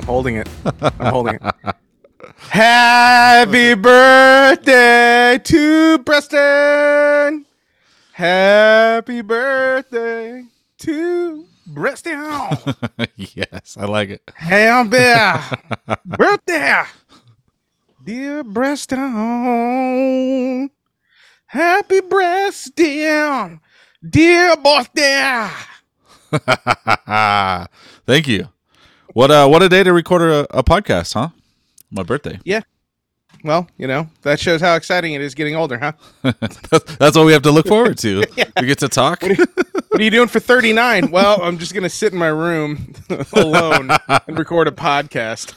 I'm holding it. I'm holding it. Happy birthday to Preston. Happy birthday to Preston. yes, I like it. Hey, I'm Happy birthday, dear Preston. Happy birthday, dear birthday. Thank you. What uh what a day to record a, a podcast, huh? My birthday. Yeah. Well, you know that shows how exciting it is getting older, huh? that's, that's what we have to look forward to. We get to talk. What are you doing for 39? Well, I'm just going to sit in my room alone and record a podcast.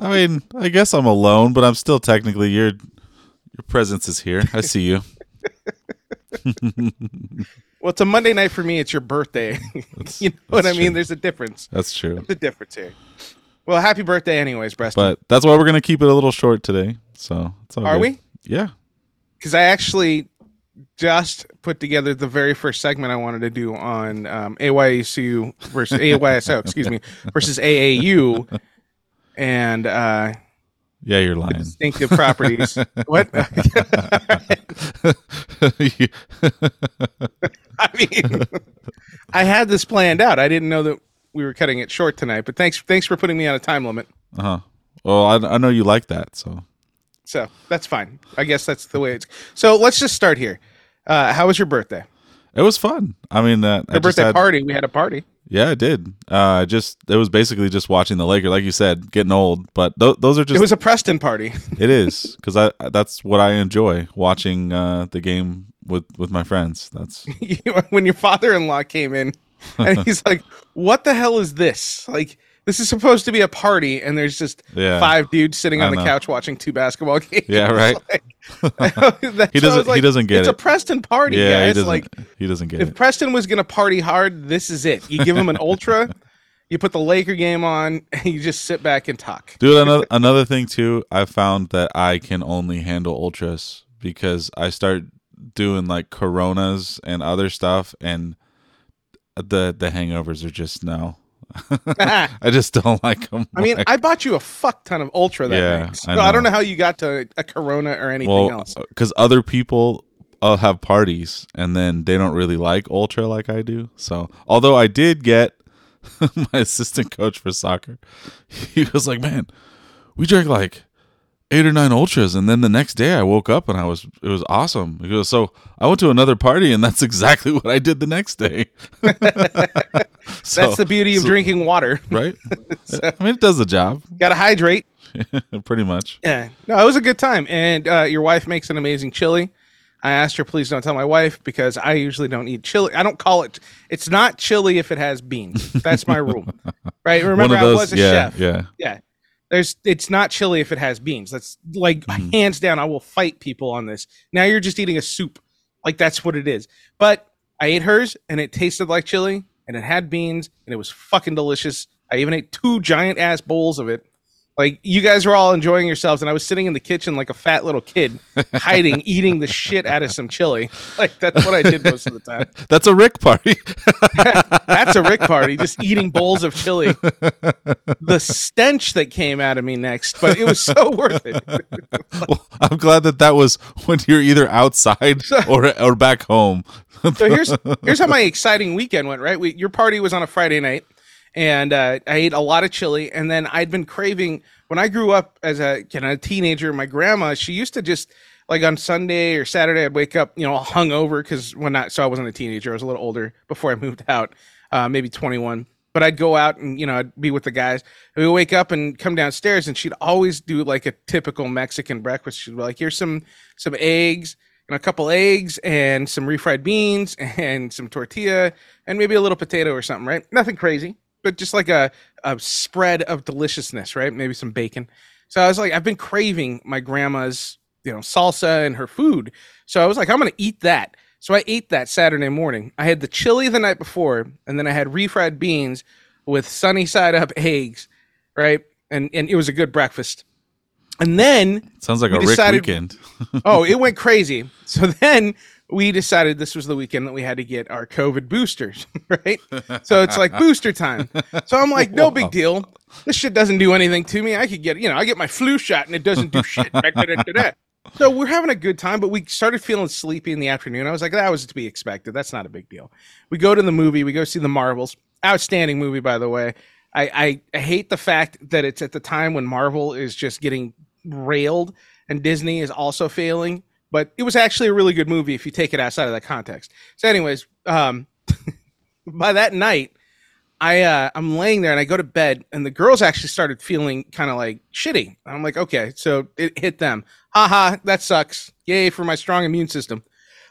I mean, I guess I'm alone, but I'm still technically your your presence is here. I see you. Well, it's a Monday night for me. It's your birthday. you know what I that's mean? There's a difference. That's true. There's a difference here. Well, happy birthday, anyways, Preston. But that's why we're gonna keep it a little short today. So it's all Are good. we? Yeah. Because I actually just put together the very first segment I wanted to do on um, AYSU versus AYSO, excuse me, versus AAU, and uh, Yeah, you're lying. distinctive properties. what? I mean, I had this planned out. I didn't know that we were cutting it short tonight. But thanks, thanks for putting me on a time limit. uh huh. Well, I, I know you like that, so So that's fine. I guess that's the way it's. So let's just start here. Uh, how was your birthday? it was fun. I mean, uh, I Your just birthday had- party. We had a party. Yeah, I did. Uh, just it was basically just watching the Lakers, like you said, getting old. But th- those are just it was a Preston party. it is because I that's what I enjoy watching uh, the game with with my friends. That's when your father-in-law came in, and he's like, "What the hell is this? Like, this is supposed to be a party, and there's just Yeah. five dudes sitting on the couch watching two basketball games." Yeah, right. Like, He so I was doesn't- Like, he doesn't get it's it. It's a Preston party, yeah, he doesn't Like, he doesn't get if it. If Preston was gonna party hard, this is it. You give him an ultra, you put the Laker game on, and you just sit back and talk. Dude, another another thing too, I found that I can only handle ultras because I start doing like coronas and other stuff and the the hangovers are just no. I just don't like them. I mean, I bought you a fuck ton of ultra that Yeah, night. So I I, don't know. know how you got to a Corona or anything well, else. because other people uh, have parties and then they don't really like ultra like I do. So, although I did get my assistant coach for soccer, he was like, "Man, we drank like eight or nine ultras, and then the next day I woke up and I was it was awesome." He goes, "So I went to another party, and that's exactly what I did the next day." So- That's the beauty of so- drinking water. right? I mean, it does the job, Got to hydrate. pretty much. Yeah. No, it was a good time. And uh, your wife makes an amazing chili. I asked her, please don't tell my wife because I usually don't eat chili. I don't call it. It's not chili if it has beans. That's my rule. Right? Remember, those, I was a yeah, chef. yeah. Yeah. There's. It's not chili if it has beans. That's like Mm-hmm. hands down. I will fight people on this. Now you're just eating a soup. Like that's what it is. But I ate hers and it tasted like chili and it had beans and it was fucking delicious. I even ate two giant ass bowls of it. Like you guys were all enjoying yourselves, and I was sitting in the kitchen like a fat little kid, hiding, eating the shit out of some chili. Like that's what I did most of the time. That's a Rick party. That's a Rick party, just eating bowls of chili. The stench that came out of me next, but it was so worth it. well, I'm glad that that was when you're either outside or or back home. So here's here's how my exciting weekend went. Right, we, your party was on a Friday night, and uh, I ate a lot of chili. And then I'd been craving when I grew up as a a teenager. My grandma, she used to just like on Sunday or Saturday, I'd wake up, you know, hungover because when I so I wasn't a teenager, I was a little older before I moved out, uh, maybe 21. But I'd go out and you know I'd be with the guys. And we'd wake up and come downstairs, and she'd always do like a typical Mexican breakfast. She'd be like, "Here's some some eggs." and a couple eggs and some refried beans and some tortilla and maybe a little potato or something, right? Nothing crazy, but just like a, a spread of deliciousness, right? Maybe some bacon. So I was like, I've been craving my grandma's, you know, salsa and her food. So I was like, I'm gonna eat that. So I ate that Saturday morning. I had the chili the night before, and then I had refried beans with sunny side up eggs, right? And and it was a good breakfast. And then Sounds like a Rick weekend. oh, it went crazy. So then we decided this was the weekend that we had to get our COVID boosters, right? So it's like booster time. So I'm like, no big deal. This shit doesn't do anything to me. I could get, you know, I get my flu shot and it doesn't do shit. So we're having a good time, but we started feeling sleepy in the afternoon. I was like, that was to be expected. That's not a big deal. We go to the movie. We go see the Marvels. Outstanding movie, by the way. I, I, I hate the fact that it's at the time when Marvel is just getting railed and Disney is also failing. But it was actually a really good movie if you take it outside of that context. So, anyways, um, by that night, I uh, I'm laying there and I go to bed, and the girls actually started feeling kind of like shitty. I'm like, okay, so it hit them. Haha, that sucks. Yay for my strong immune system.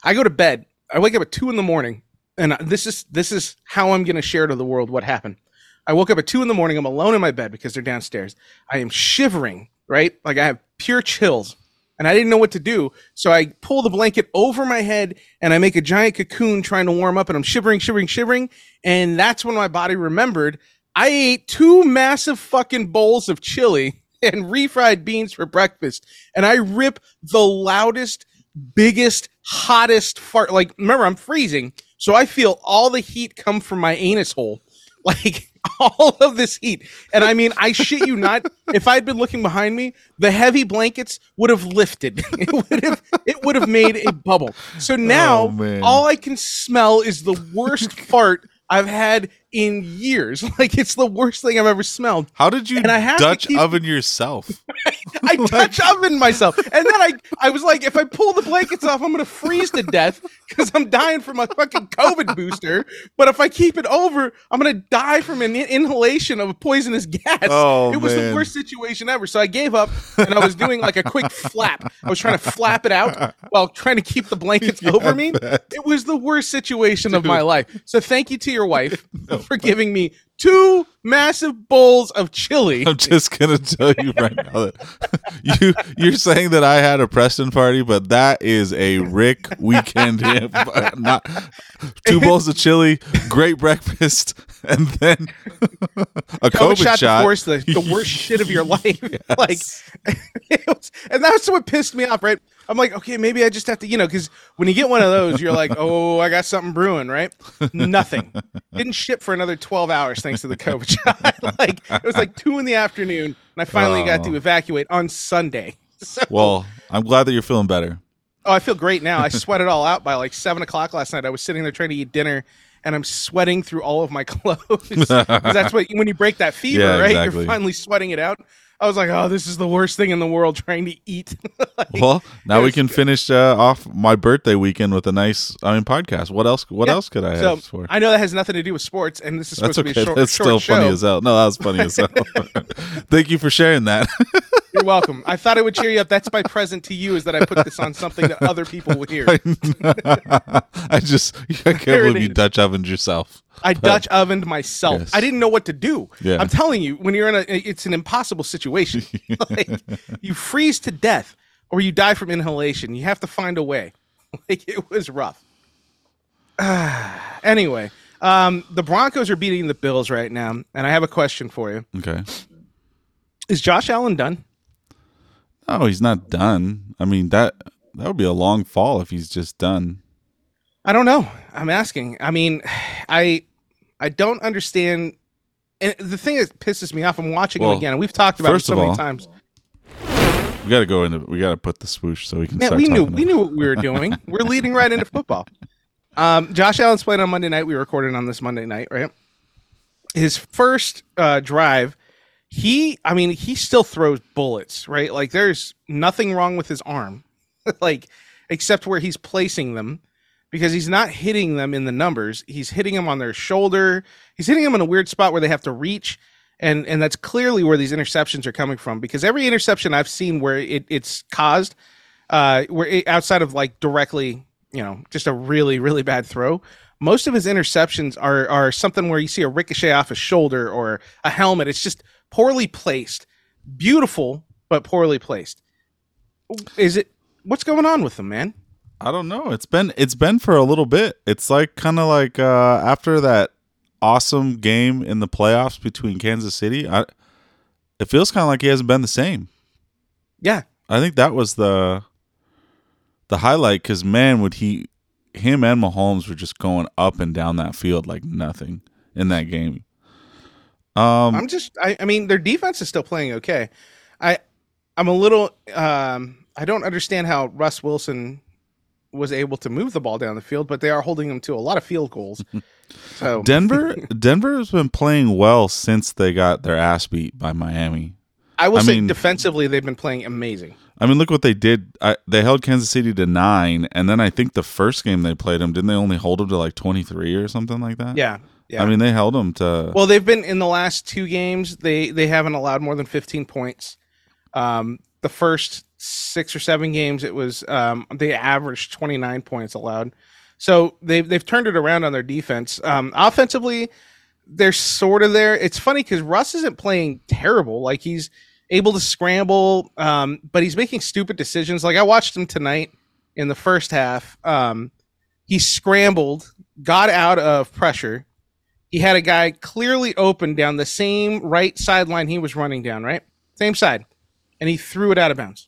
I go to bed. I wake up at two in the morning, and this is this is how I'm gonna share to the world what happened. I woke up at two in the morning. I'm alone in my bed because they're downstairs. I am shivering, right? Like I have pure chills, and I didn't know what to do. So I pull the blanket over my head and I make a giant cocoon trying to warm up, and I'm shivering, shivering, shivering. And that's when my body remembered I ate two massive fucking bowls of chili and refried beans for breakfast, and I rip the loudest, biggest, hottest fart. Like, remember, I'm freezing, so I feel all the heat come from my anus hole. Like all of this heat. And I mean, I shit you not, if I'd been looking behind me, the heavy blankets would have lifted. It would have it would have made a bubble. So oh, now Oh, all I can smell is the worst fart I've had in years. Like it's the worst thing I've ever smelled. How did you And I have Dutch keep- oven yourself? I Dutch oven myself. And then I I was like, if I pull the blankets off, I'm gonna freeze to death because I'm dying from a fucking COVID booster. But if I keep it over, I'm gonna die from an in- inhalation of a poisonous gas. Oh, it was the worst situation ever. So I gave up and I was doing like a quick flap. I was trying to flap it out while trying to keep the blankets over me. It was the worst situation of my life. So thank you to your wife for giving me two massive bowls of chili. I'm just gonna tell you right now that you you're saying that I had a Preston party, but that is a Rick weekend. Not two bowls of chili, great breakfast, and then a COVID, COVID, shot, shot. before is the, the worst shit of your life. Like, was, and that's what pissed me off, right? I'm like, okay, maybe I just have to, you know, because when you get one of those, you're like, oh, I got something brewing, right? Nothing. Didn't ship for another 12 hours thanks to the COVID shot. like, it was like two in the afternoon, and I finally got to Oh. evacuate on Sunday. So, well, I'm glad that you're feeling better. oh, I feel great now. I sweat it all out by like seven o'clock last night. I was sitting there trying to eat dinner. And I'm sweating through all of my clothes. that's what when you break that fever, Yeah, right? exactly. You're finally sweating it out. I was like, oh, this is the worst thing in the world trying to eat. Like, Well, now we can finish uh, off my birthday weekend with a nice, I mean, podcast. What else? What Yeah. else could I so have for? I know that has nothing to do with sports, and this is supposed That's to be a short, That's short still show. funny as hell. No, that was funny as hell. Thank you for sharing that. You're welcome. I thought it would cheer you up. That's my present to you is that I put this on something that other people would hear. I just I can't believe you. Dutch ovened yourself. I Dutch ovened myself. Yes. I didn't know what to do. Yeah. I'm telling you, when you're in a, it's an impossible situation. like, you freeze to death or you die from inhalation. You have to find a way. Like it was rough. anyway, um, the Broncos are beating the Bills right now, and I have a question for you. Okay. Is Josh Allen done? Oh, he's not done. I mean that that would be a long fall if he's just done. I don't know. I'm asking. I mean, I I don't understand. And the thing that pisses me off, I'm watching Well, him again, and we've talked about it so of many all, times. We got to go into. We got to put the swoosh so we can Man, we knew we knew what we were doing. we're leading right into football. Um, Josh Allen's playing on Monday night. We recorded on this Monday night, right? His first uh, drive, he, I mean, he still throws bullets, right? Like there's nothing wrong with his arm, like except where he's placing them, because he's not hitting them in the numbers. He's hitting them on their shoulder. He's hitting them in a weird spot where they have to reach. And, and that's clearly where these interceptions are coming from because every interception I've seen where it, it's caused uh, where outside of like directly, you know, just a really really bad throw. Most of his interceptions are are something where you see a ricochet off his shoulder or a helmet. It's just poorly placed. Beautiful, but poorly placed. Is it? What's going on with him, man? I don't know. It's been it's been for a little bit. It's like kind of like uh, after that awesome game in the playoffs between Kansas City. I, it feels kind of like he hasn't been the same. Yeah, I think that was the the highlight because man, would he, him and Mahomes were just going up and down that field like nothing in that game. Um, I'm just. I, I mean, their defense is still playing okay. I I'm a little. Um, I don't understand how Russ Wilson was able to move the ball down the field, but they are holding him to a lot of field goals. So Denver, Denver has been playing well since they got their ass beat by Miami. I will I say mean- defensively, they've been playing amazing. I mean, look what they did. I, they held Kansas City to nine, and then I think the first game they played them, didn't they only hold them to like twenty three or something like that? Yeah, yeah. I mean, they held them to. well, they've been in the last two games. They they haven't allowed more than 15 points. Um, the first six or seven games, it was um, they averaged 29 points allowed. So they've they've turned it around on their defense. Um, offensively, they're sort of there. It's funny because Russ isn't playing terrible. Like he's able to scramble, um, but he's making stupid decisions. Like I watched him tonight in the first half. Um, he scrambled, got out of pressure. He had a guy clearly open down the same right sideline he was running down, right? Same side. And he threw it out of bounds.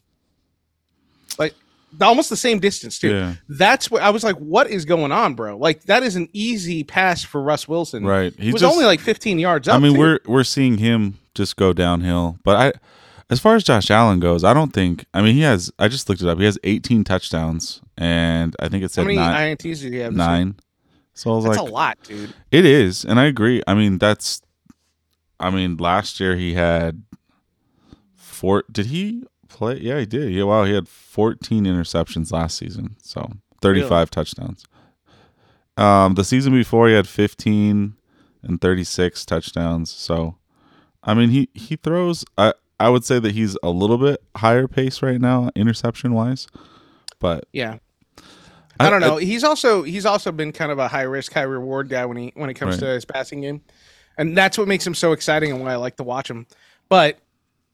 Like almost the same distance, too. Yeah. That's what I was like, what is going on, bro? Like that is an easy pass for Russ Wilson. Right. He He was just- only like 15 yards up. I mean, too. we're we're seeing him just go downhill. But I, as far as Josh Allen goes, I don't think. I mean, he has. I just looked it up. He has 18 touchdowns, and I think it how said many nine. INTs did you have? nine. So I was That's like, a lot, dude. It is, and I agree. I mean, that's. I mean, last year he had four. Did he play? Yeah, he did. Yeah, wow, he had 14 interceptions last season, so 35 touchdowns. Um, the season before he had 15 and 36 touchdowns. So, I mean, he he throws. I I would say that he's a little bit higher pace right now, interception wise, but Yeah. I, don't know. he's also he's also been kind of a high risk, high reward guy when he when it comes Right. to his passing game, and that's what makes him so exciting and why I like to watch him. But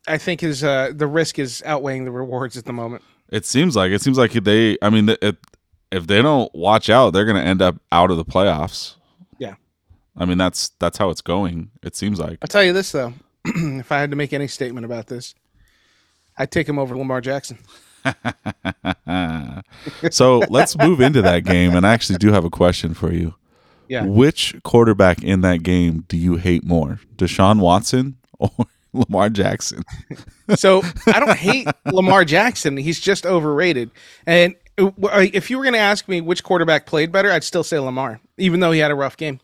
I think is uh, the risk is outweighing the rewards at the moment. It seems like it seems like they. I mean, if if they don't watch out, they're going to end up out of the playoffs. Yeah. I mean, that's that's how it's going. It seems like. I'll tell you this though, if I had to make any statement about this, I'd take him over Lamar Jackson. so let's move into that game, and I actually do have a question for you. Yeah. Which quarterback in that game do you hate more, Deshaun Watson or Lamar Jackson? So I don't hate Lamar Jackson. He's just overrated. And uh, if you were going to ask me which quarterback played better, I'd still say Lamar, even though he had a rough game.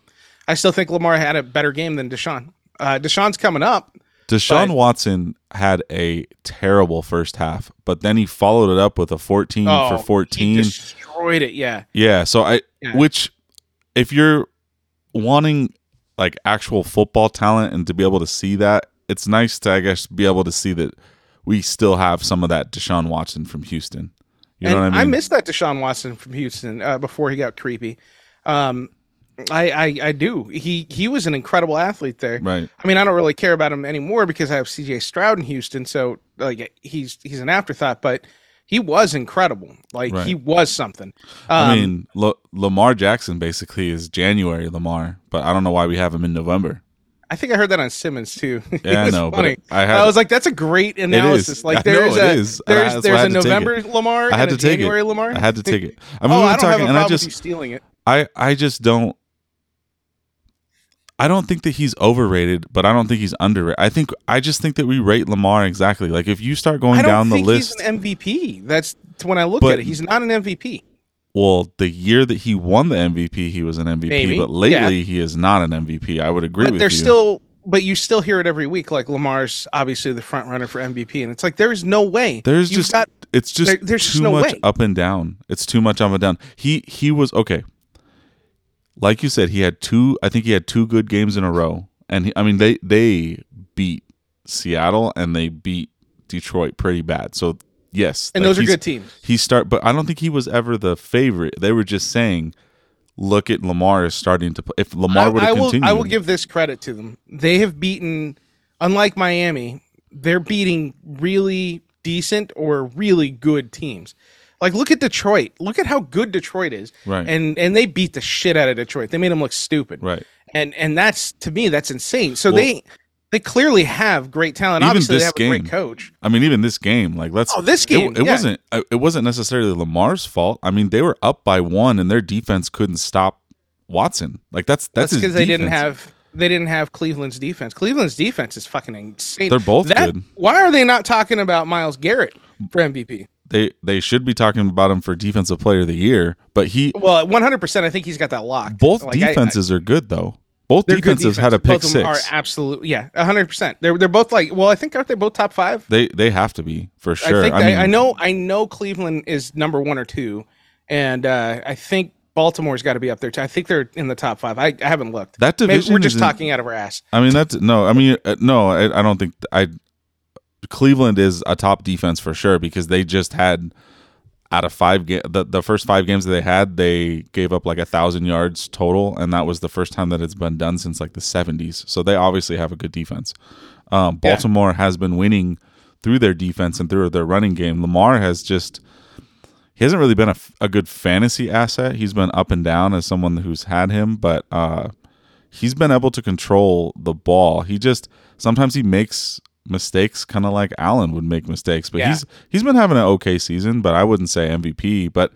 I still think Lamar had a better game than Deshaun. Uh, Deshaun's coming up. Deshaun But- Watson had a terrible first half, but then he followed it up with a 14 Oh, for He 14. destroyed it. Yeah. Yeah, so I Yeah. which if you're wanting like actual football talent and to be able to see that, it's nice to I guess be able to see that we still have some of that Deshaun Watson from Houston. You know and what I mean? I miss that Deshaun Watson from Houston uh, before he got creepy. Um, I, I I do. He he was an incredible athlete there. right. I mean, I don't really care about him anymore because I have C.J. Stroud in Houston, so like he's he's an afterthought. But he was incredible. Like Right. he was something. Um, I mean, L- Lamar Jackson basically is January Lamar, but I don't know why we have him in November. I think I heard that on Simmons too. It Yeah, I know, but funny. I had I was like, that's a great analysis. Like I know there's it a there's I there's a November Lamar I had and to a take it. January Lamar. I had to take it. I mean, oh, we were I talking, and I just stealing it. I I just don't. I don't think that he's overrated, but I don't think he's underrated. I think I just think that we rate Lamar exactly. Like if you start going I down the list, he's an MVP. That's when I look But- at it. He's not an MVP. Well, the year that he won the MVP, he was an MVP. Maybe, But lately, he is not an MVP. I would agree But with there's you. still, but you still hear it every week. Like Lamar's obviously the front runner for MVP, and it's like there's no way. There's You've just got it's just there- there's just too no much way. up and down. It's too much up and down. He he was okay. Like you said, he had two. I think he had two good games in a row, and he, I mean they they beat Seattle and they beat Detroit pretty bad. So Yes, and like those are good teams. He start, but I don't think he was ever the favorite. They were just saying, "Look at Lamar is starting to. Play. If Lamar would I have continued, I will give this credit to them. They have beaten, unlike Miami, they're beating really decent or really good teams. Like look at Detroit. Look at how good Detroit is. Right. And and they beat the shit out of Detroit. They made them look stupid. right. And and that's to me that's insane. So Well- they they clearly have great talent. Even Obviously they this have a great game. coach. I mean, even this game, like let's. Oh, this it- game, it, yeah. wasn't. uh, It wasn't necessarily Lamar's fault. I mean, they were up by one, and their defense couldn't stop Watson. Like that's that's because they didn't have they didn't have Cleveland's defense. Cleveland's defense is fucking insane. They're both That- good. Why are they not talking about Myles Garrett for MVP? They they should be talking about him for defensive player of the year, but he Well, one hundred percent. I think he's got that lock. both Like, I- I- defenses are good though. Both they're defenses had a pick. Both of them six. Are absolute, yeah, hundred percent. They're they're both like. Well, I think aren't they both top five? They they have to be for sure. I think I mean, I, know I know Cleveland is number one or two, and uh, I think Baltimore's got to be up there too. I think they're in the top five. I, I haven't looked. that Maybe we're just talking out of our ass. I mean that's no. I mean uh, no. I, I don't think I. Cleveland is a top defense for sure because they just had out of five ga- the the first five games that they had they gave up like a thousand yards total and that was the first time that it's been done since like the 70s so they obviously have a good defense. Um, Yeah. baltimore has been winning through their defense and through their running game. Lamar has just he hasn't really been a good fantasy asset. He's been up and down as someone who's had him but uh, he's been able to control the ball. He just sometimes he makes mistakes kind of like Allen would make mistakes but Yeah. he's he's been having an okay season but I wouldn't say MVP but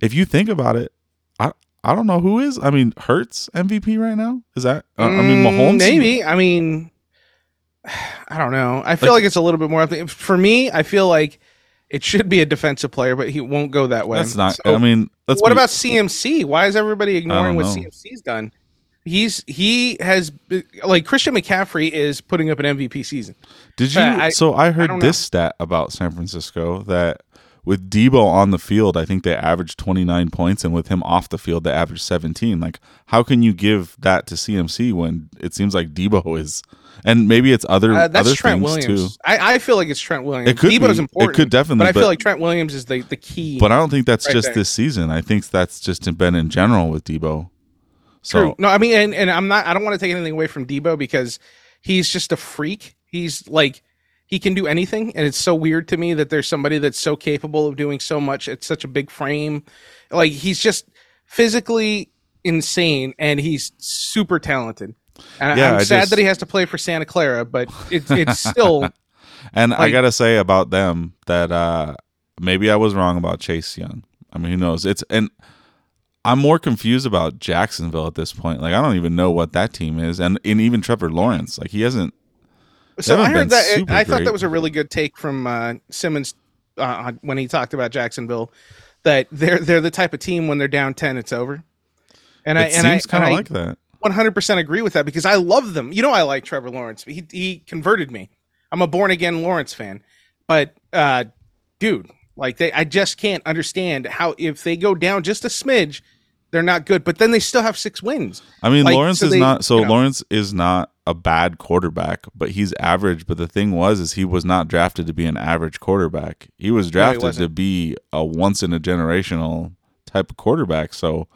if you think about it I I don't know who is I mean Hurts MVP right now is that uh, I mean Mm, Mahomes maybe. I mean, I don't know. I feel Like- like, it's a little bit more. For me, I feel like it should be a defensive player, but he won't go that way. that's not So- I mean let's what be- about CMC? Why is everybody ignoring what. CMC's done? He's he has like Christian McCaffrey is putting up an MVP season. Did you? I- so I heard don't this stat about San Francisco that with Deebo on the field, I think they averaged 29 points, and with him off the field, they averaged 17. Like, how can you give that to CMC when it seems like Deebo is, and maybe it's other Uh, that's other Trent things Williams. too. I, I feel like it's Trent Williams. It could Deebo's be. important. It could definitely, but I but- feel like Trent Williams is the the key. But I don't think that's Right just there. this season. I think that's just been in general with Deebo. So True. No, I mean, and, and I'm not. I don't want to take anything away from Deebo because he's just a freak. He's like he can do anything, and it's so weird to me that there's somebody that's so capable of doing so much at such a big frame. Like he's just physically insane, and he's super talented. And Yeah, I'm I sad just- that he has to play for Santa Clara, but it's it's still And I gotta say about them that uh maybe I was wrong about Chase Young. I mean, who knows? It's and I'm more confused about Jacksonville at this point. Like I don't even know what that team is, and and even Trevor Lawrence. Like he hasn't. So I heard that. super I thought that was a really good take from uh, Simmons uh, when he talked about Jacksonville. That they're they're the type of team when they're down ten, it's over. And I it and I kind of like that. 100% agree with that because I love them. You know, I like Trevor Lawrence. He he converted me. I'm a born again Lawrence fan. But uh, dude, like they, I just can't understand how if they go down just a smidge, they're not good. But then they still have six wins. I mean, like, Lawrence so is they- not. So you know. Lawrence is not a bad quarterback, but he's average. But the thing was, is he was not drafted to be an average quarterback. He was drafted to wasn't. be a once in a generational type of quarterback. So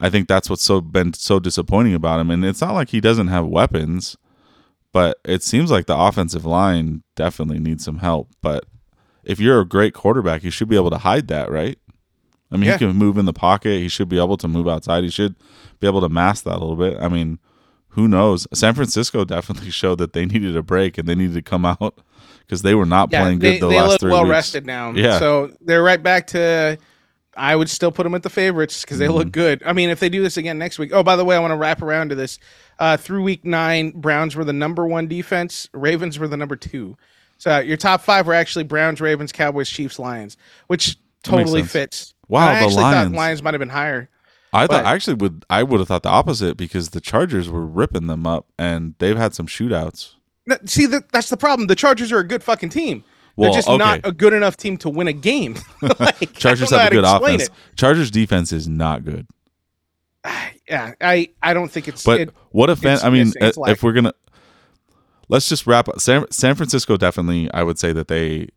I think that's what's so been so disappointing about him. And it's not like he doesn't have weapons, but it seems like the offensive line definitely needs some help. But if you're a great quarterback, you should be able to hide that, right? I mean, Yeah. he can move in the pocket. He should be able to move outside. He should be able to mask that a little bit. I mean, who knows? San Francisco definitely showed that they needed a break and they needed to come out because they were not Yeah, playing they, good the they last look three well weeks. rested now. Yeah. So they're right back to. I would still put them at the favorites because they Mm-hmm. look good. I mean, if they do this again next week. Oh, by the way, I want to wrap around to this. Uh, through week nine, Browns were the number one defense. Ravens were the number two. So your top five were actually Browns, Ravens, Cowboys, Chiefs, Lions, which totally fits. Wow, I the Lions. thought Lions might have been higher. I thought I actually would I would have thought the opposite because the Chargers were ripping them up and they've had some shootouts. See, that, that's the problem. The Chargers are a good fucking team. Well, They're just okay. not a good enough team to win a game. like, Chargers I don't know have a good how to explain offense. Chargers defense is not good. Yeah, I, I don't think it's. But it, what if it's I mean. Uh, if we're gonna let's just wrap up San, San Francisco definitely I would say that they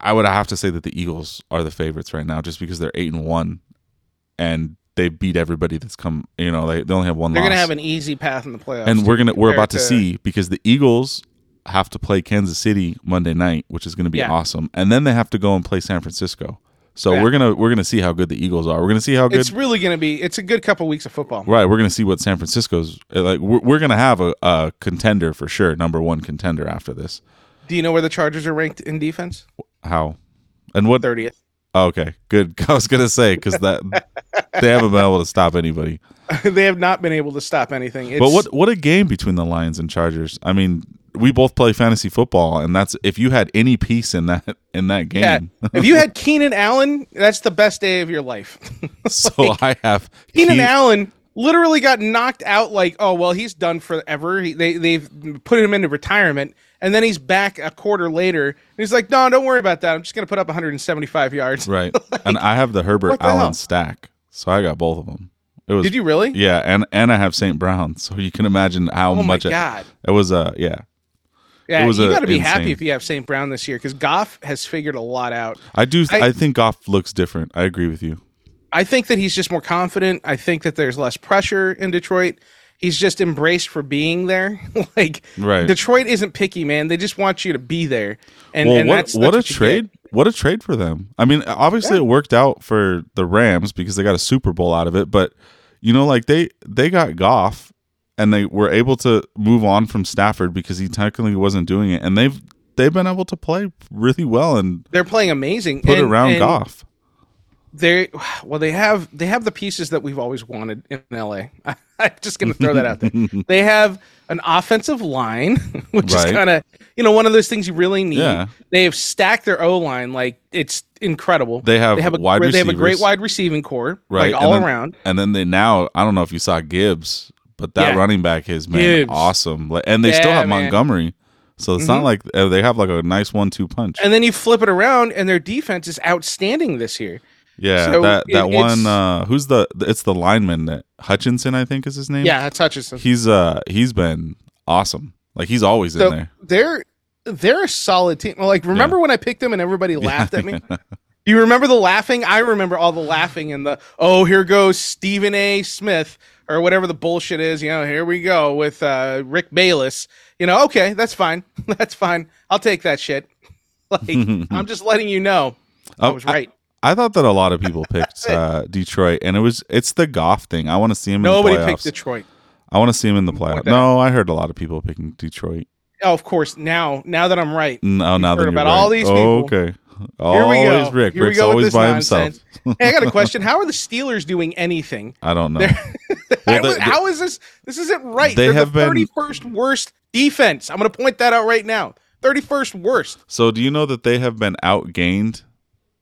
I would have to say that the Eagles are the favorites right now, just because they're eight and one, and they beat everybody that's come. You know, they, they only have one. They're loss. gonna have an easy path in the playoffs. and we're gonna we're about to, see because the Eagles have to play Kansas City Monday night, which is going to be Yeah. awesome, and then they have to go and play San Francisco. So Yeah. we're gonna we're gonna see how good the Eagles are. We're gonna see how good. It's really gonna be. It's a good couple weeks of football. Right, we're gonna see what San Francisco's uh, like. We're, we're gonna have a, a contender for sure, number one contender after this. Do you know where the Chargers are ranked in defense? How and what? Thirtieth. Oh, okay, good. I was gonna say because that they haven't been able to stop anybody. they have not been able to stop anything. It's, But what what a game between the Lions and Chargers. I mean, we both play fantasy football, and that's if you had any piece in that in that Yeah, game. if you had Keenan Allen, that's the best day of your life. so I have Keenan Ke- Allen literally got knocked out. Like, oh well, he's done forever. He, they they've put him into retirement, and then he's back a quarter later. And he's like, no, don't worry about that. I'm just gonna put up 175 yards. right, and I have the Herbert the Allen hell? stack, so I got both of them. It was Did you really? Yeah, and and I have St. Brown, so you can imagine how Oh much it, god. it was. Uh, yeah, Yeah, it was you got to be happy if you have St. Brown this year because Goff has figured a lot out. I do. I, I- think Goff looks different. I agree with you. I think that he's just more confident. I think that there's less pressure in Detroit. He's just embraced for being there. like Right. Detroit isn't picky, man. They just want you to be there. And, well, and what that's, what that's a trade! What a trade for them. I mean, obviously Yeah. it worked out for the Rams because they got a Super Bowl out of it. But you know, like they they got Goff, and they were able to move on from Stafford because he technically wasn't doing it, and they've they've been able to play really well and. They're playing amazing. put and, around and Goff. They well, they have they have the pieces that we've always wanted in LA. I'm just going to throw that out there. They have an offensive line, which Right. is kind of you know one of those things you really need. Yeah. They have stacked their O line like it's incredible. They have they have a wide they have a great wide receiving core, Right, like and all then- around. And then they now I don't know if you saw Gibbs, but that Yeah. running back is man Gibbs. awesome. Like, And they still Yeah, have man. Montgomery, so it's not Mhm. like uh, they have like a nice one-two punch. And then you flip it around, and their defense is outstanding this year. Yeah, so that it- that one. Uh, who's the? It's the lineman that Hutchinson, I think, is his name. Yeah, that's Hutchinson. he's uh he's been awesome. Like he's always in there. they're they're a solid team. Like, remember when I picked them and everybody laughed at me? You remember the laughing? I remember all the laughing and the oh, here goes Stephen A. Smith or whatever the bullshit is. You know, here we go with uh, Rick Bayless. You know, okay, that's fine, that's fine. I'll take that shit. Like, I'm just letting you know I Oh, was right. I thought that a lot of people picked uh, Detroit, and it was it's the Goff thing. I want to see him. Nobody in the playoffs. picked Detroit. I want to see him in the playoffs. No, I heard a lot of people picking Detroit. Oh, of course. Now, now that I'm right, No, now heard that about right. all these Oh, people. okay. Here Always we go. Rick. Here we Rick's go always by nonsense. himself. hey, I got a question. How are the Steelers doing anything? I don't know. Well, they- how is this? This isn't right. they They're have the been- 31st worst defense. I'm going to point that out right now. 31st worst. So do you know that they have been outgained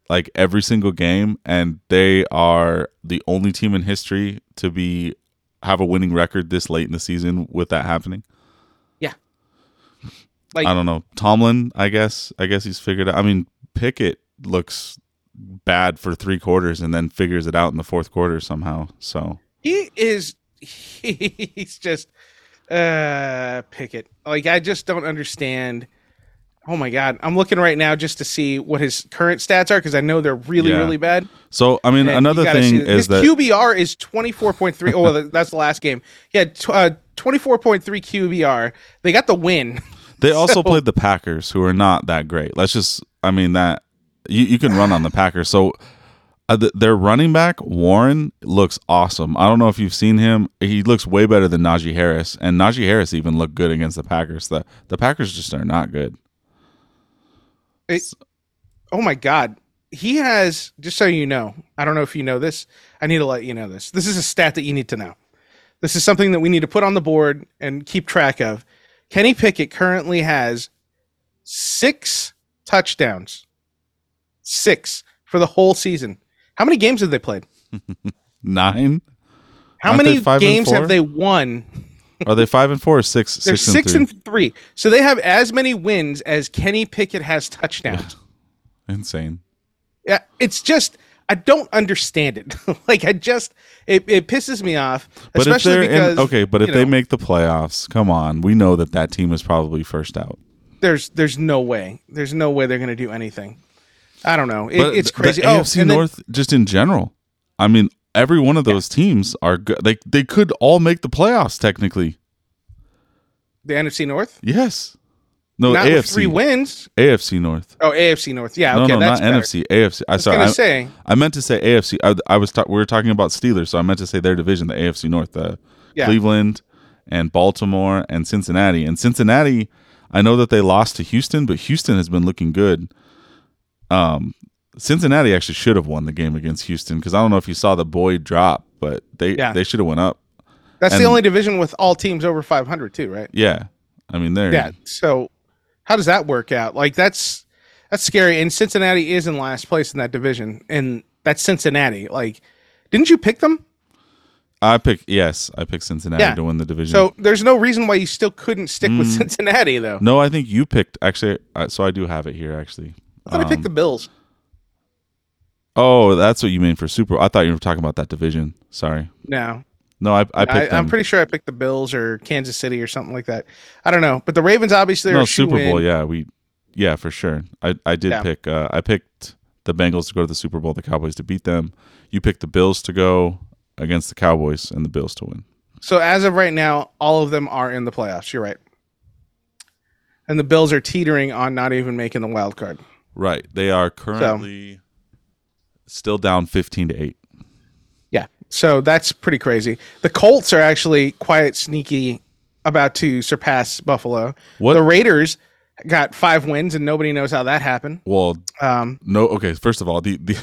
like every single game and they are the only team in history to be have a winning record this late in the season with that happening? Yeah. Like I don't know. Tomlin, I guess I guess he's figured out. I mean, Pickett looks bad for 3 quarters and then figures it out in the fourth quarter somehow. So, he is. He's just uh Pickett. Like I just don't understand. Oh my god, I'm looking right now just to see what his current stats are because I know they're really Yeah. really bad. so I mean, And another thing is his that QBR is 24.3. oh, well, that's the last game. Yeah, tw- uh, 24.3 QBR. They got the win. They also So- played the Packers, who are not that great. Let's just, I mean, that you, you can run on the Packers. So uh, th- their running back Warren looks awesome. I don't know if you've seen him. He looks way better than Najee Harris, and Najee Harris even looked good against the Packers. The the Packers just are not good. Oh my god. He has just so you know. I don't know if you know this. I need to let you know this. This is a stat that you need to know. This is something that we need to put on the board and keep track of. Kenny Pickett currently has 6 touchdowns. 6 for the whole season. How many games have they played? Nine? How Aren't many they five and games have they won? Are they five and four or six? They're six, six, and, three? and three. So they have as many wins as Kenny Pickett has touchdowns. Insane. Yeah, it's just I don't understand it. like I just it, it pisses me off, But especially because in, okay, but if you they make the playoffs, come on, we know that that team is probably first out. there's there's no way there's no way they're going to do anything. I don't know. It, it's crazy. The oh, AFC and then- North, just in general. I mean, every one of those teams are good. They they could all make the playoffs technically. the NFC North. Yes. No, not with AFC. three wins. AFC North. Oh, AFC North. Yeah, no, okay, no, that's not better. NFC. AFC. I I was sorry. I, say I meant to say AFC. I, I was ta- we were talking about Steelers, so I meant to say their division, the AFC North, uh, Yeah. Cleveland and Baltimore and Cincinnati. And Cincinnati, I know that they lost to Houston, but Houston has been looking good. Um, Cincinnati actually should have won the game against Houston because I don't know if you saw the Boyd drop, but they Yeah. they should have went up. that's the only division with all teams over 500 too, right? Yeah, I mean they're Yeah. So how does that work out? Like that's that's scary. And Cincinnati is in last place in that division, and that's Cincinnati. Like, didn't you pick them? I pick yes, I picked Cincinnati Yeah. to win the division. So there's no reason why you still couldn't stick with Mm. Cincinnati though. no, I think you picked actually. Uh, so I do have it here actually. I thought I Um, picked the Bills. Oh, that's what you mean for Super. I thought you were talking about that division. Sorry. No, No, I, I I, picked I'm pretty sure I picked the Bills or Kansas City or something like that. I don't know, but the Ravens obviously are no a shoe Super Bowl. Yeah, we, yeah, for sure. I, I did Yeah. pick. Uh, I picked the Bengals to go to the Super Bowl, the Cowboys to beat them. You picked the Bills to go against the Cowboys and the Bills to win. So as of right now, all of them are in the playoffs. You're right. And the Bills are teetering on not even making the wild card. Right. They are currently still down fifteen to eight. Yeah. So that's pretty crazy. The Colts are actually quite sneaky about to surpass Buffalo. What? The Raiders got five wins and nobody knows how that happened. well, Um, no. Okay. First of all, the the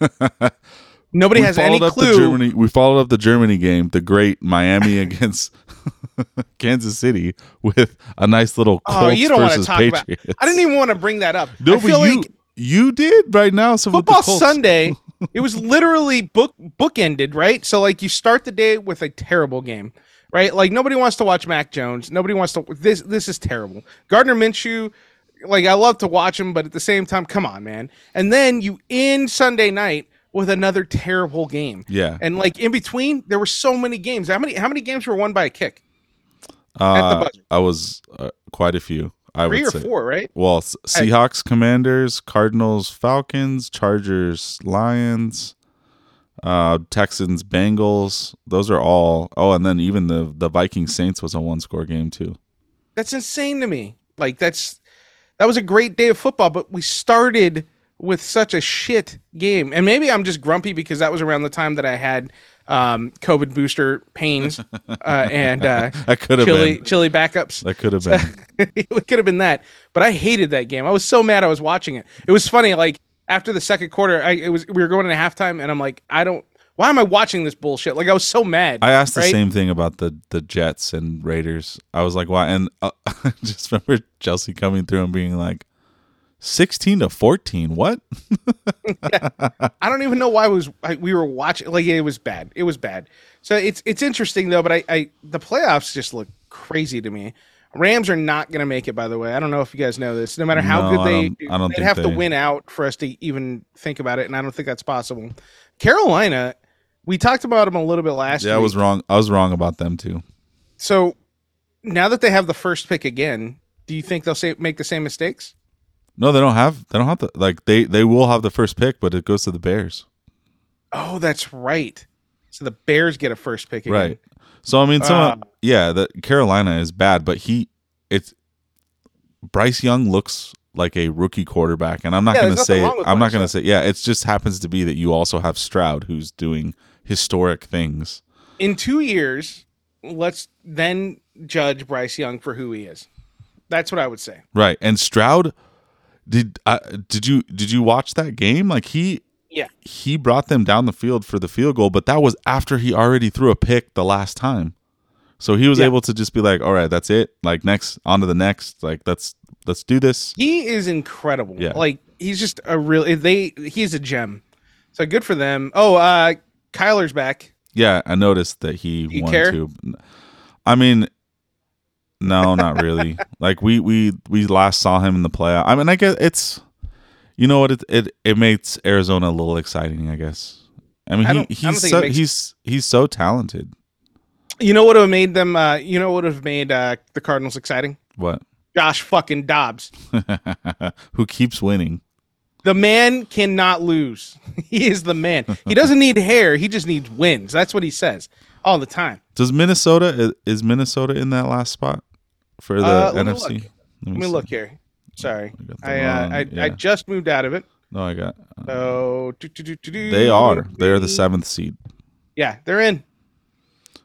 nobody we has any followed up the clue. Germany. We followed up the Germany game, the great Miami against Kansas City, with a nice little Oh, Colts you don't want to versus talk Patriots. about. I didn't even want to bring that up. No, I feel you like you did right now. So football Sunday, it was literally book bookended, right? So like you start the day with a terrible game, right? Like nobody wants to watch Mac Jones. Nobody wants to. This this is terrible. Gardner Minshew, like I love to watch him, but at the same time, come on, man. And then you end Sunday night with another terrible game. Yeah. And like in between, there were so many games. How many how many games were won by a kick? Uh. I was uh, quite a few. I Three would or say. four, right? Well, Seahawks, Commanders, Cardinals, Falcons, Chargers, Lions, uh, Texans, Bengals. Those are all. Oh, and then even the the Vikings Saints was a one score game too. That's insane to me. Like that's that was a great day of football, but we started with such a shit game. And maybe I'm just grumpy because that was around the time that I had um, COVID booster pains uh, and uh, That could have chili been. chili backups. That could have been. it could have been that, but I hated that game. I was so mad I was watching it. It was funny. Like after the second quarter, I it was we were going into halftime, and I'm like, I don't. Why am I watching this bullshit? Like I was so mad. I asked the same thing about the the Jets and Raiders. I was like, why? And uh, I just remember Chelsea coming through and being like, sixteen to fourteen. What? yeah. I don't even know why it was I, we were watching. Like it was bad. It was bad. So it's it's interesting though. But I, I the playoffs just look crazy to me. Rams are not going to make it. By the way, I don't know if you guys know this. No matter how No, good I they, don't- I don't they'd have to win out for us to even think about it, and I don't think that's possible. Carolina, we talked about them a little bit last. Yeah, I was wrong. I was wrong about them too. So now that they have the first pick again, do you think they'll say make the same mistakes? No, they don't have. They don't have the Like they they will have the first pick, but it goes to the Bears. Oh, that's right. So the Bears get a first pick again. Right. So I mean, some Uh, yeah, the Carolina is bad, but he it's Bryce Young looks like a rookie quarterback, and I'm not Yeah, going to say I'm not going to say yeah. It just happens to be that you also have Stroud, who's doing historic things. in two years, let's then judge Bryce Young for who he is. That's what I would say. Right, and Stroud did uh, did you did you watch that game? Like he Yeah. he brought them down the field for the field goal, but that was after he already threw a pick the last time. So he was Yeah. able to just be like, "All right, that's it. Like next, on to the next. Like let's let's do this." He is incredible. Yeah. Like he's just a real they he's a gem. So good for them. Oh, uh Kyler's back. Yeah, I noticed that he You won care? too. I mean, no, not really. like we we we last saw him in the playoff. I mean, I guess it's you know what it it it makes Arizona a little exciting. I guess. I mean, I he, don't- I don't he's so, makes- he's he's so talented. You know what would have made them uh you know what would have made uh the Cardinals exciting? What? Josh fucking Dobbs. Who keeps winning? The man cannot lose. He is the man. He doesn't need hair. He just needs wins. That's what he says all the time. Does Minnesota is Minnesota in that last spot for the Uh, let me NFC? look. Let me see. look here. Sorry, I I uh, I, yeah. I just moved out of it. No, I got. uh, So do, do, do, do, do. they are. They're the seventh seed. Yeah, they're in.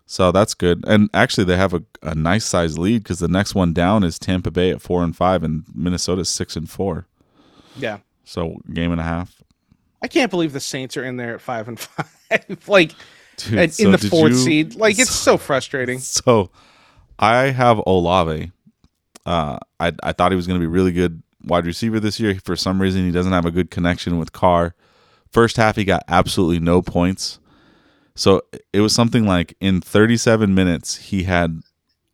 So that's good. And actually, they have a, a nice size lead because the next one down is Tampa Bay at four and five, and Minnesota's six and four. Yeah, So game and a half. I can't believe the Saints are in there at five and five. like Dude, at- so in the fourth you- seed. Like it's so frustrating. So I have Olave. Uh, I I thought he was going to be really good wide receiver this year. For some reason, he doesn't have a good connection with Carr. First half, he got absolutely no points. So it was something like in 37 minutes, he had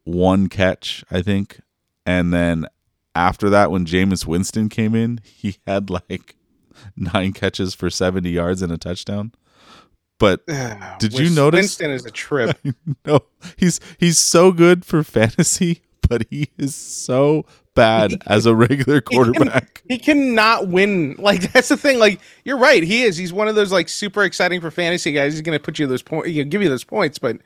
one catch, I think, and then after that, when Jameis Winston came in, he had like nine catches for 70 yards and a touchdown. But Did you notice- Winston is a trip? no, he's he's so good for fantasy, but he is so bad as a regular quarterback. he cannot win. Like that's the thing. Like you're right. He is. He's one of those like super exciting for fantasy guys. He's gonna put you those points. You know, give you those points, but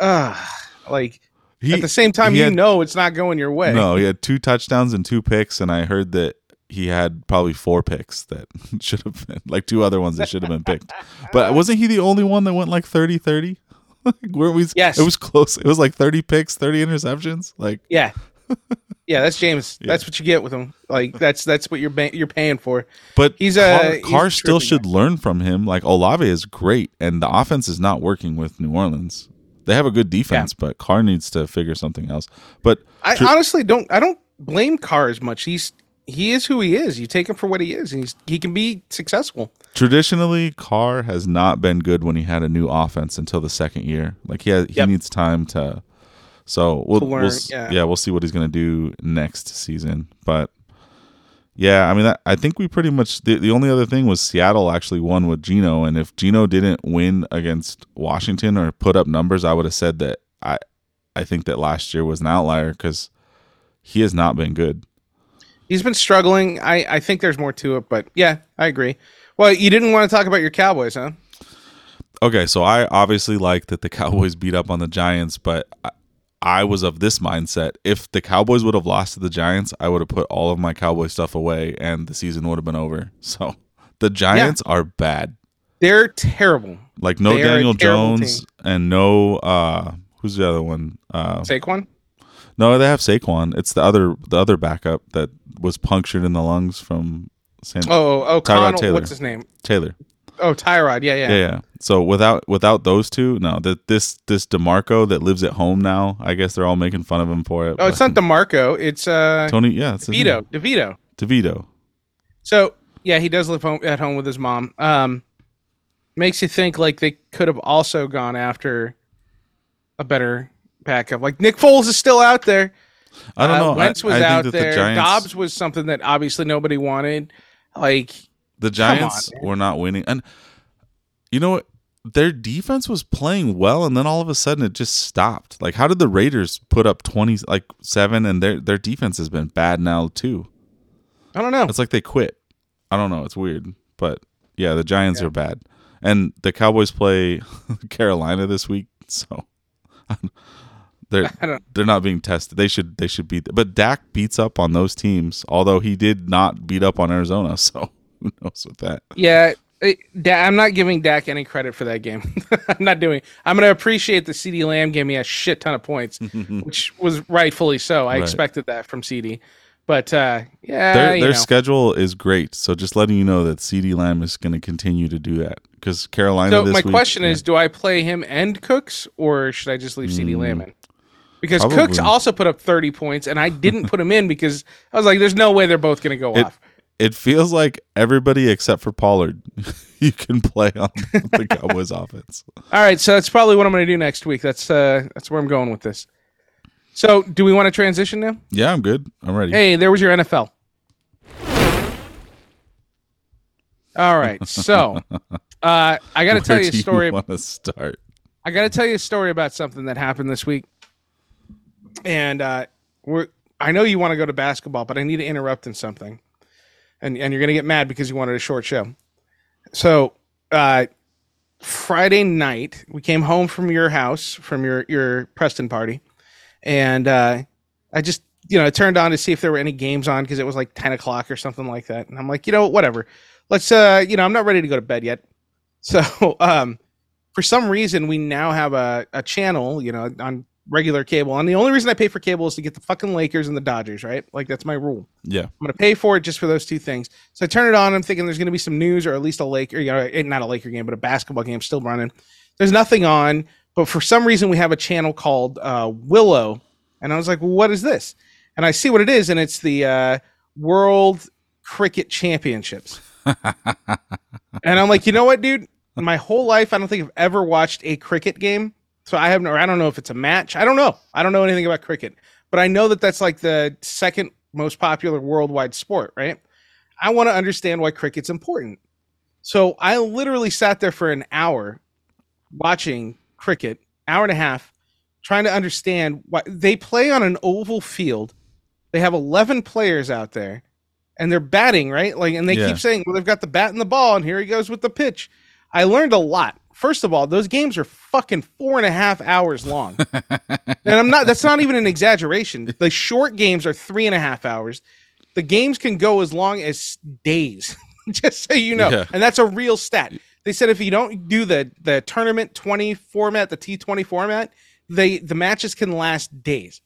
uh like He, at the same time, you had- know it's not going your way. No, he had two touchdowns and two picks, and I heard that he had probably four picks that should have been like two other ones that should have been picked. But wasn't he the only one that went like 30 30? Weren't we? Yes. It was close. It was like 30 picks, 30 interceptions. Like, Yeah. Yeah, that's Jameis. That's what you get with him. Like that's that's what you're ba- you're paying for. but He's a- uh, he's Carr a still should learn from him. Like, Olave is great, and the offense is not working with New Orleans. They have a good defense, but Carr needs to figure something else. But I Tr- honestly don't. I don't blame Carr as much. He's he is who he is. You take him for what he is. And he's he can be successful. traditionally Carr has not been good when he had a new offense until the second year. Like he has, he Yep. needs time to. So we'll, To learn, we'll yeah. yeah. we'll see what he's gonna do next season. But yeah, I mean that, I think we pretty much the, the only other thing was Seattle actually won with Gino, and if Gino didn't win against Washington or put up numbers, I would have said that I I think that last year was an outlier because he has not been good. He's been struggling. I I think there's more to it, but yeah, I agree. Well, you didn't want to talk about your Cowboys, huh? Okay, so I obviously like that the Cowboys beat up on the Giants, but I, I was of this mindset. If the Cowboys would have lost to the Giants, I would have put all of my Cowboy stuff away and the season would have been over. So the Giants are bad. They're terrible. Like no They Daniel Jones team. and no uh who's the other one? Uh Saquon. no, they have Saquon. It's the other the other backup that was punctured in the lungs from San Oh, oh, Tyrod Taylor. What's his name? Taylor. Oh, Tyrod. Yeah, yeah. Yeah, yeah. So without without those two, no, that this this Demarco that lives at home now, I guess they're all making fun of him for it. Oh, it's not DeMarco. It's uh Tony. Yeah, it's DeVito. DeVito. DeVito. So yeah, he does live home at home with his mom. Um, makes you think like they could have also gone after a better backup. Like Nick Foles is still out there. I don't Uh, know. I- Wentz was I, think out that there. The Giants, Dobbs was something that obviously nobody wanted. Like the on, Giants man. were not winning, and you know what? Their defense was playing well, and then all of a sudden it just stopped. Like, how did the Raiders put up twenty like seven, and their their defense has been bad now too? I don't know. It's like they quit. I don't know. It's weird, but yeah, the Giants are bad, and the Cowboys play Carolina this week, so they're they're not being tested. They should they should beat. But Dak beats up on those teams, although he did not beat up on Arizona. So who knows with that? Yeah, it, Da- I'm not giving Dak any credit for that game. I'm not doing. I'm going to appreciate the CeeDee Lamb gave me a shit ton of points, which was rightfully so. I Right. expected that from CeeDee. But uh, yeah, Their their know. schedule is great. So just letting you know that CeeDee Lamb is going to continue to do that because Carolina. So my week- question yeah. is, do I play him and Cooks, or should I just leave CeeDee Lamb in? Because Cooks also put up 30 points, and I didn't put him in because I was like, "There's no way they're both going to go It- off." it feels like everybody except for Pollard, you can play on the Cowboys offense. All right, so that's probably what I'm going to do next week. That's uh, that's where I'm going with this. So, do we want to transition now? Yeah, I'm good. I'm ready. Hey, there was your NFL. All right, so uh, I got to tell you a story. want to start? I got to tell you a story about something that happened this week, and uh, we're. I know you want to go to basketball, but I need to interrupt in something. and and you're gonna get mad because you wanted a short show. So, uh, Friday night, we came home from your house from your your Preston party, and uh, I just you know turned on to see if there were any games on because it was like ten o'clock or something like that, and I'm like, you know, whatever. Let's uh, you know, I'm not ready to go to bed yet, so um, for some reason we now have a a channel, you know, on regular cable, and the only reason I pay for cable is to get the fucking Lakers and the Dodgers, right? Like that's my rule. Yeah. I'm gonna pay for it just for those two things. So I turn it on. I'm thinking there's gonna be some news or at least a Laker, you know, eh, not a Laker game, but a basketball game still running. There's nothing on, but for some reason we have a channel called uh, Willow, and I was like, well, what is this? And I see what it is, and it's the uh, World Cricket Championships. and I'm like, you know what, dude? My whole life, I don't think I've ever watched a cricket game. So I have no, I don't know if it's a match. I don't know. I don't know anything about cricket, but I know that that's like the second most popular worldwide sport, right? I want to understand why cricket's important. So I literally sat there for an hour watching cricket, hour and a half, trying to understand why they play on an oval field. They have 11 players out there and they're batting, right? Like, and they Yeah. keep saying, well, they've got the bat and the ball, and here he goes with the pitch. I learned a lot. First of all, those games are fucking four and a half hours long. and I'm not, that's not even an exaggeration. The short games are three and a half hours. The games can go as long as days, just so you know. Yeah. And that's a real stat. They said if you don't do the the tournament 20 format, the T20 format, they the matches can last days.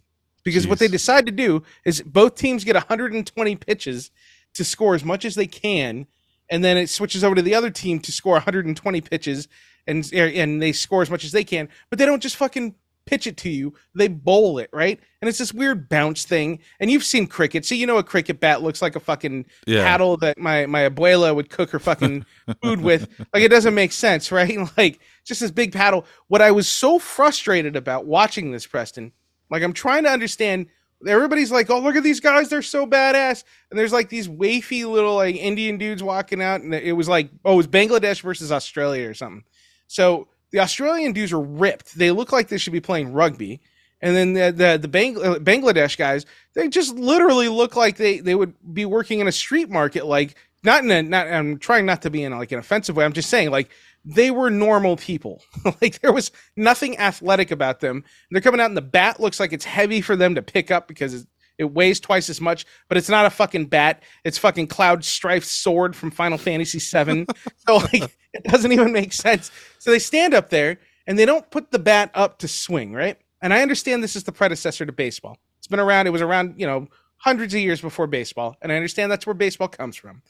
Because what they decide to do is both teams get 120 pitches to score as much as they can, and then it switches over to the other team to score 120 pitches, and and they score as much as they can. But they don't just fucking pitch it to you; they bowl it, right? And it's this weird bounce thing. And you've seen cricket, so you know a cricket bat looks like a fucking Yeah. paddle that my my abuela would cook her fucking food with. Like it doesn't make sense, right? Like just this big paddle. What I was so frustrated about watching this, Preston, like I'm trying to understand. Everybody's like, "Oh, look at these guys! They're so badass!" And there's like these wafy little like Indian dudes walking out, and it was like, "Oh, it was Bangladesh versus Australia or something." So the Australian dudes are ripped. They look like they should be playing rugby, and then the the, the Bang- uh, Bangladesh guys, they just literally look like they they would be working in a street market. Like not in a not. I'm trying not to be in like an offensive way. I'm just saying like they were normal people. like there was nothing athletic about them. They're coming out and the bat looks like it's heavy for them to pick up because it, weighs twice as much, but it's not a fucking bat. It's fucking Cloud Strife sword from Final Fantasy VII. so like it doesn't even make sense. So they stand up there and they don't put the bat up to swing, right? And I understand this is the predecessor to baseball. It's been around, it was around, you know, hundreds of years before baseball. And I understand that's where baseball comes from.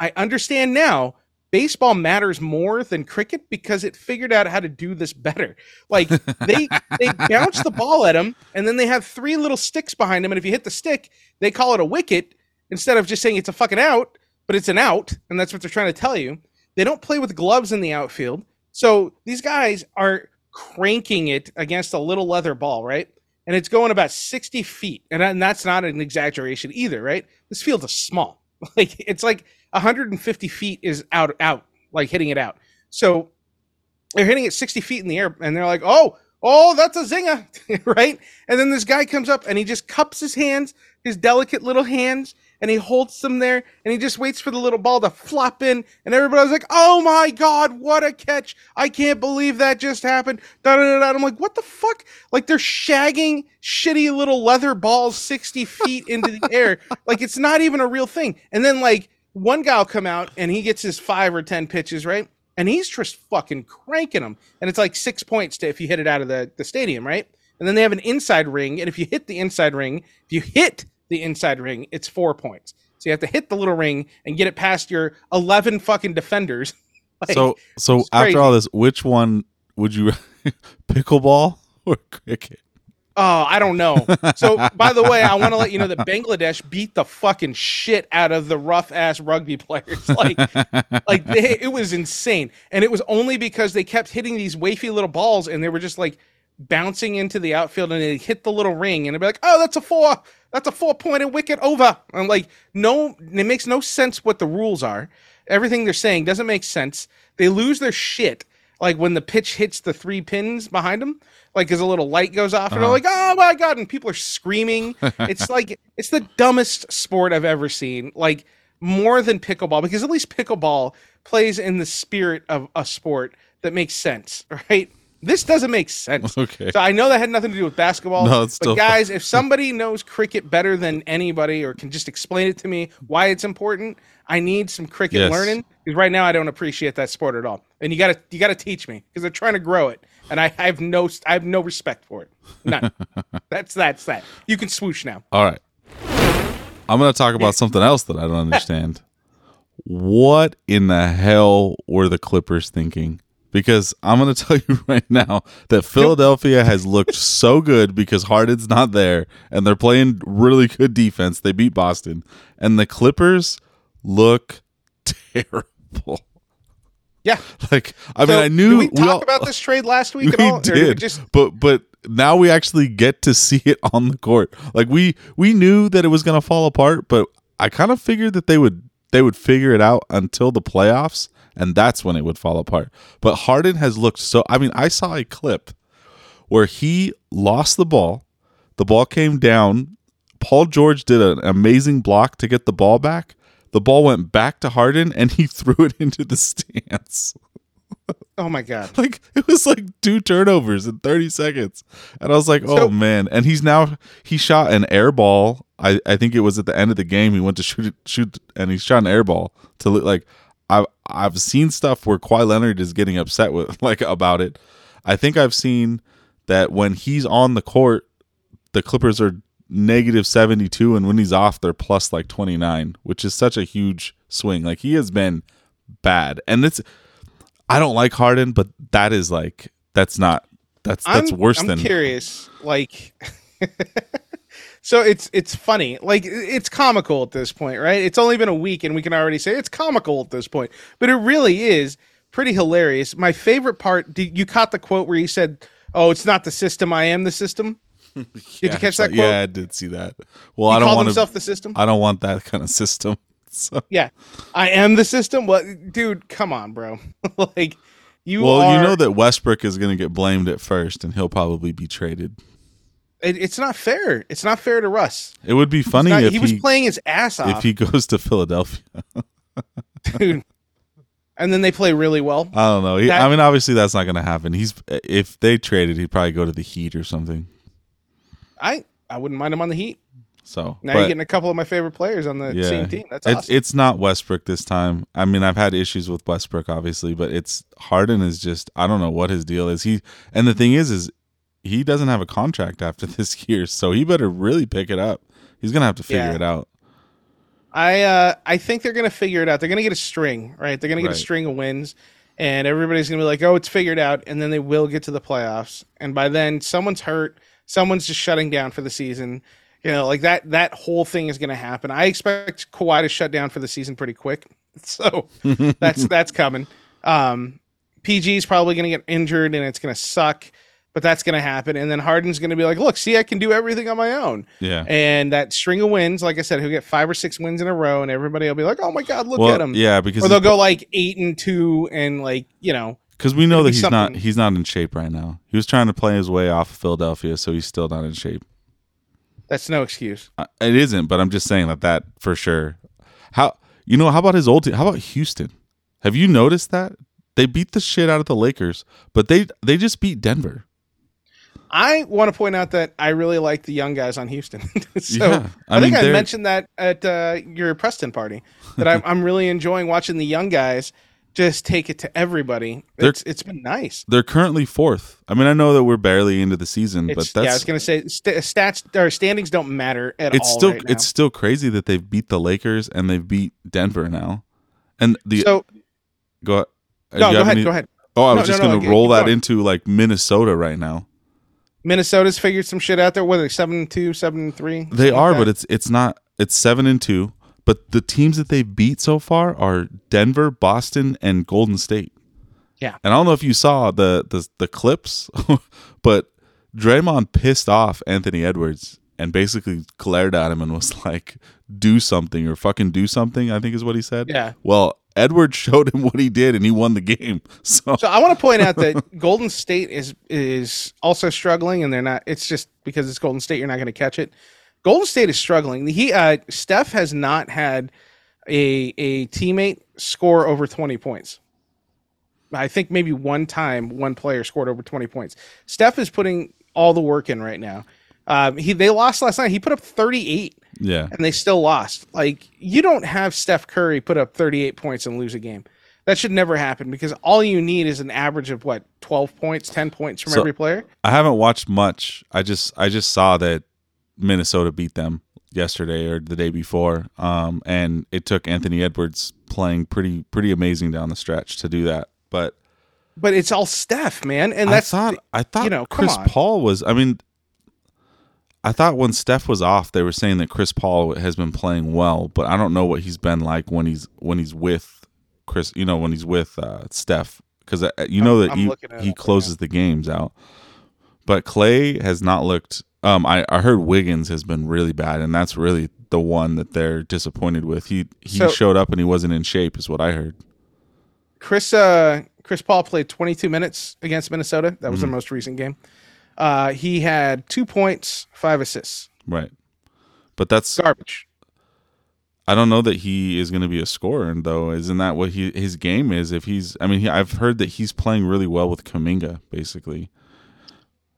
I understand now baseball matters more than cricket because it figured out how to do this better. Like they they bounce the ball at him and then they have three little sticks behind him and if you hit the stick, they call it a wicket instead of just saying it's a fucking out, but it's an out and that's what they're trying to tell you. They don't play with gloves in the outfield. So these guys are cranking it against a little leather ball, right? And it's going about 60 feet. And, and that's not an exaggeration either, right? This field is small. Like it's like 150 feet is out out like hitting it out. So they're hitting it 60 feet in the air and they're like oh oh that's a zinger right? And then this guy comes up and he just cups his hands his delicate little hands and he holds them there and he just waits for the little ball to flop in and everybody's like oh my god what a catch. I can't believe that just happened. Da, da, da, i'm like what the fuck? Like they're shagging shitty little leather balls 60 feet into the air. Like it's not even a real thing. And then like one guy will come out and he gets his five or ten pitches right? And he's just fucking cranking them and it's like six points to if you hit it out of the, the stadium right? And then they have an inside ring. And if you hit the inside ring if you hit the inside ring it's four points. So you have to hit the little ring and get it past your 11 fucking defenders. Like, so so after all this, which one would you pickleball or cricket? Oh, I don't know. So, by the way, I want to let you know that Bangladesh beat the fucking shit out of the rough ass rugby players. Like, like they, it was insane, and it was only because they kept hitting these wafy little balls, and they were just like bouncing into the outfield, and they hit the little ring, and it'd be like, "Oh, that's a four. That's a four pointed wicket over." I'm like, no, it makes no sense what the rules are. Everything they're saying doesn't make sense. They lose their shit like when the pitch hits the three pins behind them, like as a little light goes off, and they're Uh-huh. like, "Oh my god!" and people are screaming. it's like it's the dumbest sport I've ever seen. Like more than pickleball because at least pickleball plays in the spirit of a sport that makes sense, right? This doesn't make sense. Okay. So I know that had nothing to do with basketball. No, it's but still guys, if somebody knows cricket better than anybody or can just explain it to me why it's important, I need some cricket Yes. learning because right now I don't appreciate that sport at all. And you gotta you gotta teach me because they're trying to grow it, and I, I have no I have no respect for it. None. that's that's that. You can swoosh now. All right. I'm going to talk about something else that I don't understand. What in the hell were the Clippers thinking? Because I'm going to tell you right now that Philadelphia has looked so good because Harden's not there and they're playing really good defense. They beat Boston. And the Clippers look terrible. Yeah. Like, I So, mean, I knew Did we talk all- about this trade last week at we all? Or did, we just but but now we actually get to see it on the court. Like we we knew that it was going to fall apart, but I kind of figured that they would they would figure it out until the playoffs, and that's when it would fall apart. But Harden has looked so. I mean, I saw a clip where he lost the ball. The ball came down. Paul George did an amazing block to get the ball back. The ball went back to Harden, and he threw it into the stands. oh my god. Like it was like two turnovers in 30 seconds. And I was like, oh So- man. And he's now he shot an air ball. I, I think it was at the end of the game. He went to shoot shoot and he shot an air ball to like I've I've seen stuff where Kawhi Leonard is getting upset with like about it. I think I've seen that when he's on the court, the Clippers are negative 72 and when he's off they're plus like 29, which is such a huge swing. Like he has been bad. And it's I don't like Harden, but that is like that's not that's that's I'm, worse I'm than curious. Like, so it's it's funny. Like it's comical at this point, right? It's only been a week, and we can already say it's comical at this point. But it really is pretty hilarious. My favorite part. Did you caught the quote where he said, "Oh, it's not the system. I am the system." Did you catch that quote? Yeah, I did see that. Well, he I don't want himself the system. I don't want that kind of system. So yeah, I am the system. What, dude? Come on, bro. like you well, are. you know that Westbrook is going to get blamed at first and he'll probably be traded. it, it's not fair. It's not fair to Russ. It would be funny not- if he he, was playing his ass off. if he goes to Philadelphia. dude. And then they play really well. I don't know. That- I mean, obviously that's not going to happen. He's if they traded, he'd probably go to the Heat or something. I I wouldn't mind him on the Heat. So Now but- you're getting a couple of my favorite players on the Yeah. same team. That's It's awesome. it's not Westbrook this time. I mean, I've had issues with Westbrook, obviously, but it's Harden is just I don't know what his deal is. He and the thing is, is he doesn't have a contract after this year, so he better really pick it up. He's gonna have to figure Yeah. it out. I uh I think they're gonna figure it out. They're gonna get a string, right? They're gonna get Right. a string of wins, and everybody's gonna be like, "Oh, it's figured out," and then they will get to the playoffs, and by then someone's hurt, someone's just shutting down for the season. You know, like that that whole thing is gonna happen. I expect Kawhi to shut down for the season pretty quick, so that's that's coming. Um, PG is probably gonna get injured, and it's gonna suck. But that's going to happen, and then Harden's going to be like, "Look, see, I can do everything on my own." Yeah. and that string of wins, like I said, he'll get five or six wins in a row, and everybody will be like, "Oh my god, look well, at him!" yeah, because or they'll go like eight and two, and like you know, because we know that he's something. not he's not in shape right now. He was trying to play his way off of Philadelphia, so he's still not in shape. that's no excuse. Uh, It isn't, but I'm just saying that that for sure. How you know? How about his old team? How about Houston? Have you noticed that they beat the shit out of the Lakers, but they they just beat Denver. I want to point out that I really like the young guys on Houston. so Yeah, I, I think mean, I mentioned that at uh, your Preston party that I'm, I'm really enjoying watching the young guys just take it to everybody. They're- It's it's been nice. They're currently fourth. I mean, I know that we're barely into the season, It's, but yeah, I was gonna say st- stats or standings don't matter at it's all. still right it's still crazy that they've beat the Lakers and they've beat Denver now. And the so go, no, go ahead, any- go ahead. Oh, I was no, just no, gonna keep roll that going. into like Minnesota right now. Minnesota's figured some shit out there. What are they seven and two, seven and three? They are, like but it's it's not. It's seven and two. But the teams that they've beat so far are Denver, Boston, and Golden State. Yeah. And I don't know if you saw the the, the clips, but Draymond pissed off Anthony Edwards and basically glared at him and was like, "Do something or fucking do something." I think is what he said. yeah. Well, Edwards showed him what he did, and he won the game. So, So I want to point out that Golden State is is also struggling, and they're not. It's just because it's Golden State, you're not going to catch it. Golden State is struggling. He uh, Steph has not had a a teammate score over 20 points. I think maybe one time one player scored over 20 points. Steph is putting all the work in right now. Um, he they lost last night. He put up 38 Yeah. and they still lost. Like you don't have Steph Curry put up 38 points and lose a game. That should never happen because all you need is an average of what 12 points, 10 points from So- every player. I haven't watched much. I just I just saw that Minnesota beat them yesterday or the day before. Um, and it took Anthony Edwards playing pretty pretty amazing down the stretch to do that. But But it's all Steph, man, and that's I thought I thought you know, Chris. Paul was. I mean, I thought when Steph was off, they were saying that Chris Paul has been playing well, but I don't know what he's been like when he's when he's with Chris. You know, when he's with uh, Steph, because you know I'm- that I'm he he closes the games out. But Clay has not looked. Um, I, I heard Wiggins has been really bad, and that's really the one that they're disappointed with. He he So- showed up and he wasn't in shape, is what I heard. Chris uh Chris Paul played 22 minutes against Minnesota. That was Mm-hmm. their most recent game. Uh he had 2 points, 5 assists. Right. But that's Garbage. I don't know that he is going to be a scorer, though. Isn't that what he his game is? If he's, I mean, he, I've heard that he's playing really well with Kuminga, basically.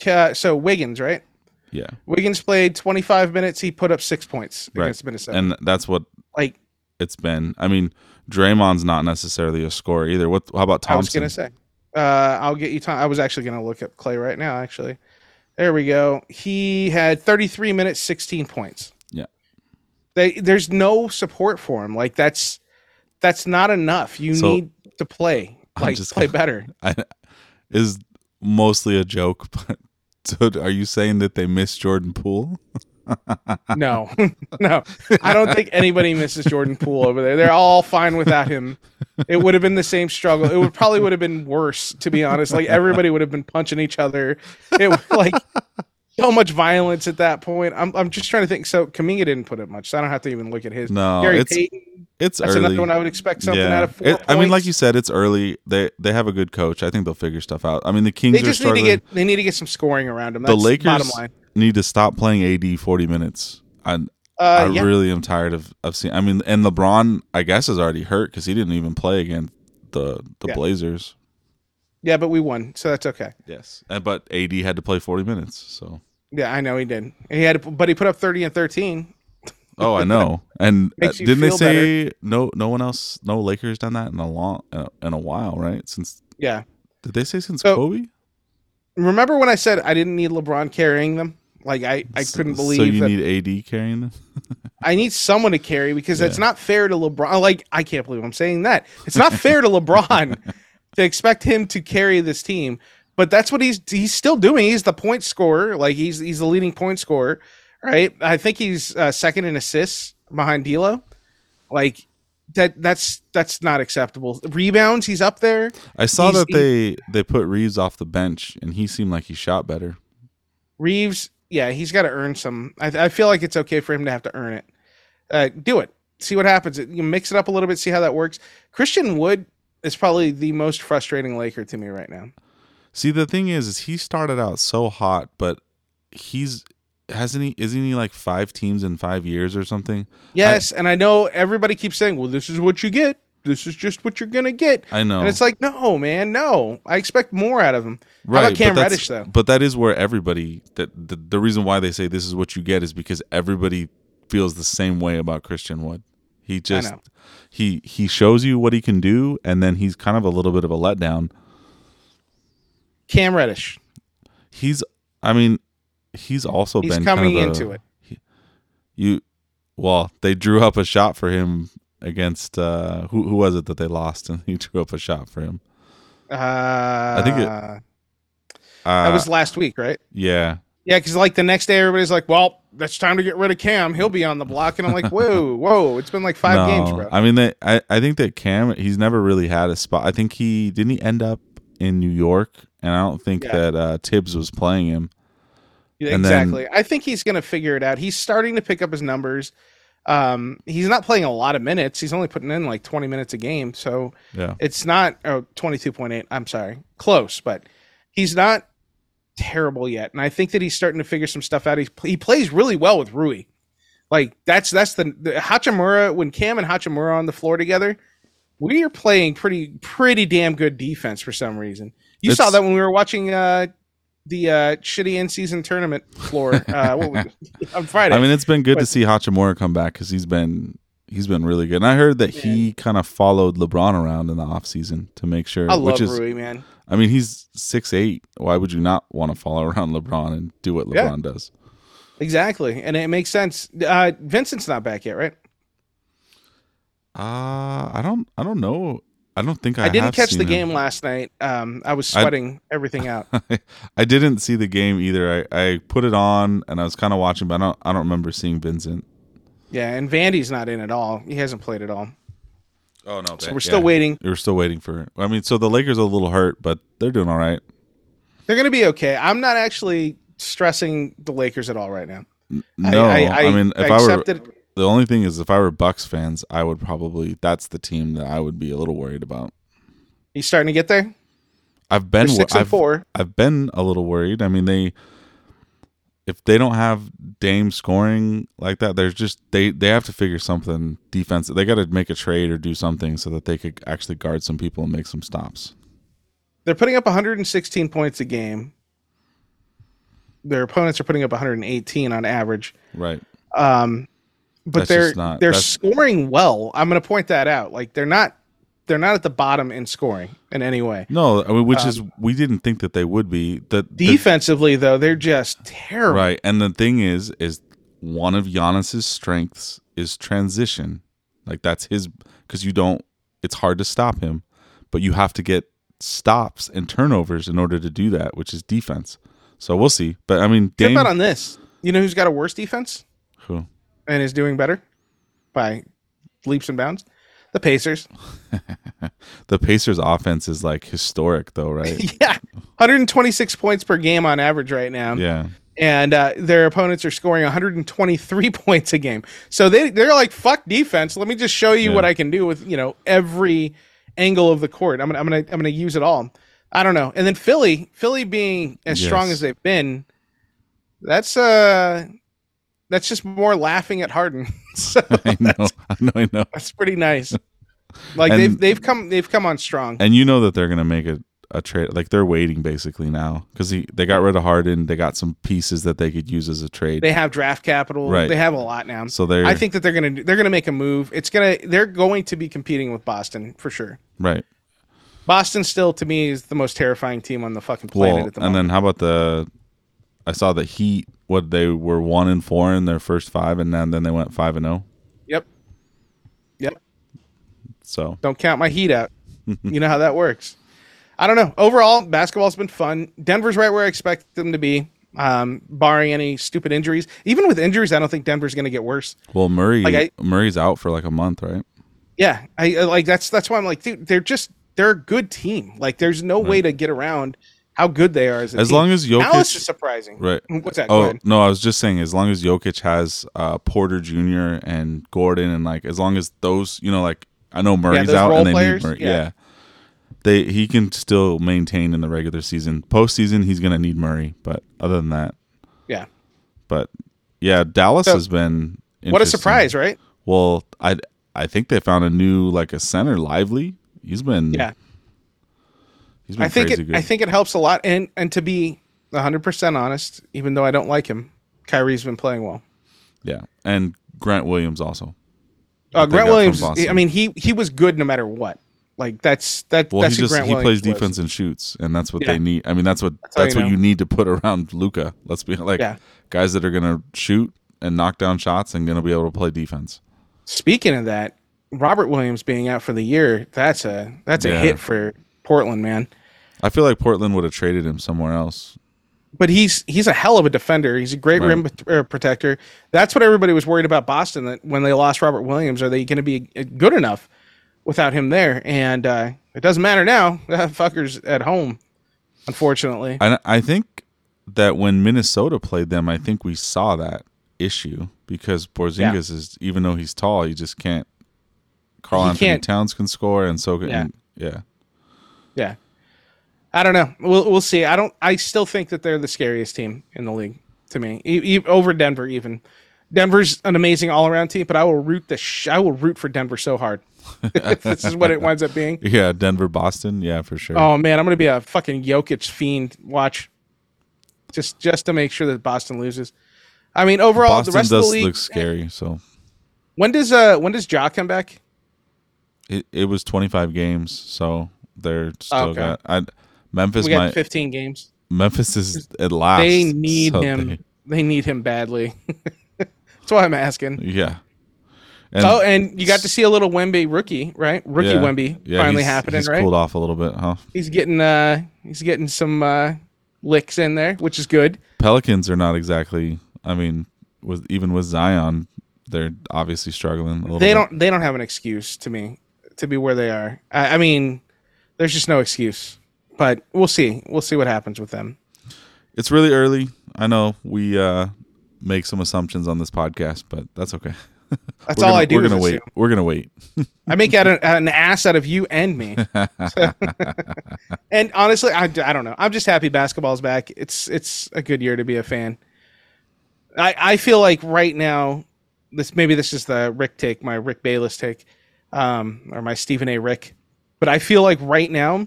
Uh, so Wiggins, right? Yeah, Wiggins played 25 minutes. He put up 6 points Right. against Minnesota. and that's what like it's been. I mean, Draymond's not necessarily a scorer either. What? How about Thompson? I was gonna say. Uh, I'll get you time. I was actually gonna look up Clay right now. Actually, there we go. He had 33 minutes, 16 points. Yeah. They there's no support for him. Like that's that's not enough. You So, need to play. Like just play gonna- better. I, is mostly a joke, but so are you saying that they miss Jordan Poole? No, no. I don't think anybody misses Jordan Poole over there. They're all fine without him. It would have been the same struggle. It would probably would have been worse, to be honest. Like everybody would have been punching each other. It like so much violence at that point. I'm I'm just trying to think. So Kuminga didn't put up much, so I don't have to even look at his. No, Gary it's Payton. it's That's early. another one I would expect something yeah, out of four. It- I mean, like you said, it's early. They they have a good coach. I think they'll figure stuff out. I mean, the Kings they are just need to get they need to get some scoring around him. the Lakers bottom line. need to stop playing AD forty minutes. I Uh, I yeah. really am tired of of seeing. I mean, and LeBron, I guess, is already hurt because he didn't even play against the the Yeah. Blazers. yeah, but we won, so that's okay. Yes, but AD had to play forty minutes. So Yeah, I know he did. He had, but he put up thirty and thirteen. oh, I know. And uh, didn't they say no? No one else, no Lakers done that in a long uh, in a while, right? Since Yeah. did they say since So- Kobe? Remember when I said I didn't need LeBron carrying them? Like I, I couldn't believe So you need AD carrying them. I need someone to carry because it's not fair to LeBron. Like I can't believe I'm saying that. It's not fair to LeBron to expect him to carry this team. But that's what he's he's still doing. He's the point scorer. Like he's he's the leading point scorer, right? I think he's uh, second in assists behind D'Lo. Like that that's that's not acceptable. Rebounds, he's up there. I saw He's- that he- they they put Reaves off the bench, and he seemed like he shot better. Reaves, yeah, he's got to earn some. I, I feel like it's okay for him to have to earn it. Uh, do it. See what happens. You mix it up a little bit. See how that works. Christian Wood is probably the most frustrating Laker to me right now. See, the thing is, is he started out so hot, but he's hasn't he? Isn't he like five teams in five years or something? Yes, and I know everybody keeps saying, "Well, this is what you get. This is just what you're gonna get." I know, And it's like, no, man, no. I expect more out of him. How right? about Cam Reddish though? But that is where everybody that the, the reason why they say this is what you get is because everybody feels the same way about Christian Wood. He just he he shows you what he can do, and then he's kind of a little bit of a letdown. Cam Reddish. He's, I mean, he's also He's been coming kind of a- into it. you well they drew up a shot for him against uh who who was it that they lost and he drew up a shot for him Uh, I think it- that uh was last week, right? yeah Yeah, because like the next day, everybody's like, "Well, that's time to get rid of Cam. He'll be on the block." And I'm like, "Whoa, whoa! It's been like five No, games, bro." i mean they, i i think that cam he's never really had a spot i think he didn't he end up in new york and i don't think Yeah. that uh Thibs was playing him and then- exactly. I think he's gonna figure it out. He's starting to pick up his numbers. Um, he's not playing a lot of minutes. He's only putting in like 20 minutes a game, so yeah it's not oh 22.8. I'm sorry, close, but he's not terrible yet. And I think that he's starting to figure some stuff out. He he plays really well with Rui. Like that's that's the, the Hachimura when Cam and Hachimura on the floor together, we are playing pretty pretty damn good defense for some reason. You saw that when we were watching uh, the uh, shitty in season tournament floor uh, on Friday. I mean, it's been good to see Hachimura come back because he's been he's been really good. And I heard that he kind of followed LeBron around in the offseason to make sure. I love which is, Rui, man. I mean, he's six eight. Why would you not want to follow around LeBron and do what Yeah. LeBron does? Exactly, and it makes sense. Uh, Vincent's not back yet, right? Uh I don't. I don't know. I don't think I. I, didn't catch the game him. last night. Um, I was I- sweating everything out. I didn't see the game either. I, I put it on and I was kind of watching, but I don't. I don't remember seeing Vincent. yeah, and Vandy's not in at all. He hasn't played at all. Oh no! So we're still waiting. We're still waiting for. I mean, so the Lakers are a little hurt, but they're doing all right. They're going to be okay. I'm not actually stressing the Lakers at all right now. No, I, mean, if I, were accepted- the only thing is, if I were Bucks fans, I would probably that's the team that I would be a little worried about. he's starting to get there. I've been They're six and I've, four. I've been a little worried. I mean, they if they don't have Dame scoring like that, there's just they they have to figure something defense. They got to make a trade or do something so that they could actually guard some people and make some stops. They're putting up 116 points a game. Their opponents are putting up 118 on average. Right. Um, but That's they're not- they're scoring well. I'm going to point that out. Like they're not they're not at the bottom in scoring in any way. No, I mean, which Um, is we didn't think that they would be. The, the Defensively though, they're just terrible. Right. And the thing is, is one of Giannis's strengths is transition. Like that's his because you don't. It's hard to stop him, but you have to get stops and turnovers in order to do that, which is defense. So we'll see. But I mean, Get Dame. that on this. You know who's got a worse defense who? And is doing better by leaps and bounds? The Pacers. The Pacers' offense is like historic, though, right? yeah. 126 points per game on average right now. yeah. and uh, their opponents are scoring 123 points a game. So they they're like fuck defense. Let me just show you Yeah. what I can do with you know every angle of the court. I'm gonna I'm gonna I'm gonna use it all. I don't know. And then Philly, Philly being as strong as they've been, that's uh that's just more laughing at Harden. so I know. I know. I know. that's pretty nice. Like And- they've they've come they've come on strong. And you know that they're gonna make a, a trade. Like they're waiting basically now because they got rid of Harden. They got some pieces that they could use as a trade. They have draft capital. Right. They have a lot now. so they're I think that they're gonna they're gonna make a move. It's gonna they're going to be competing with Boston for sure. right. Boston still to me is the most terrifying team on the fucking planet Well, at the and then how about the? I saw the Heat. What they were one and four in their first five, and then then they went five and zero. yep. Yep. So Don't count my heat out. you know how that works. I don't know. Overall, basketball's been fun. Denver's right where I expect them to be, um, barring any stupid injuries. Even with injuries, I don't think Denver's going to get worse. well, Murray Like, I- Murray's out for like a month, right? Yeah, I I- like that's that's why I'm like, dude, they're just they're a good team. Like, there's no way to get around how good they are as As team. long as Jokic- Dallas is surprising. Right. What's that? Oh no, I was just saying, as long as Jokic has uh, Porter Jr. and Gordon, and like as long as those, you know, like I know Murray's those out and they players, need Murray. yeah. Yeah. They he can still maintain in the regular season. Postseason, he's gonna need Murray, but other than that, Yeah. but yeah, Dallas So, has been What a surprise, right? Well, I I think they found a new like a center, Lively. He's been Yeah. He's been I think it, good. I think it helps a lot. And and to be hundred percent honest, even though I don't like him, Kyrie's been playing well. yeah, and Grant Williams also. Uh, Grant Williams. I mean, he he was good no matter what. Like that's that. Well, that's he just Grant he Williams plays was. defense and shoots, and that's what Yeah. they need. I mean, that's what how that's, you what know. you need to put around Luka. Let's be like Yeah. guys that are gonna shoot and knock down shots and gonna be able to play defense. Speaking of that, Robert Williams being out for the year, that's a that's a Yeah. hit for Portland, man. I feel like Portland would have traded him somewhere else. But he's he's a hell of a defender. He's a great Right. rim uh, protector. That's what everybody was worried about Boston. That when they lost Robert Williams, are they going to be uh, good enough without him there? And uh, it doesn't matter now. That fucker's at home, unfortunately. I I think that when Minnesota played them, I think we saw that issue because Porzingis is even though he's tall, he just can't. Karl He Anthony can't- Towns can score, and so can Yeah. yeah. Yeah. I don't know. We'll we'll see. I don't. I still think that they're the scariest team in the league to me, e- e- over Denver even. Denver's an amazing all around team, but I will root the sh- I will root for Denver so hard. this is what it winds up being. Yeah, Denver, Boston. Yeah, for sure. Oh man, I'm gonna be a fucking Jokic fiend. Watch, just just to make sure that Boston loses. I mean, overall, Boston the rest does of the league. look scary. So When does uh when does Ja come back? it, it was 25 games. So they're still Okay. got. I, Memphis we got might. 15 games. Memphis is at last. They need so him. they- They, need him badly. That's why I'm asking. yeah. And oh, and you got to see a little Wemby rookie, right? Rookie yeah, Wemby yeah, finally he's- happening, he's right? Cooled off a little bit, huh? He's getting uh he's getting some uh licks in there, which is good. Pelicans are not exactly. I mean, with even with Zion, they're obviously struggling a little. They bit. don't they don't have an excuse to me to be where they are. I, I mean, there's just no excuse. But we'll see. We'll see what happens with them. It's really early. I know we uh make some assumptions on this podcast, but that's okay. That's We're all gonna, I do. We're gonna wait. assume. We're gonna wait. I make out an, an ass out of you and me. and honestly, I, I don't know. I'm just happy basketball's back. It's it's a good year to be a fan. I I feel like right now, this maybe this is the Rick take, my Rick Bayless take, um, or my Stephen A. Rick, but I feel like right now,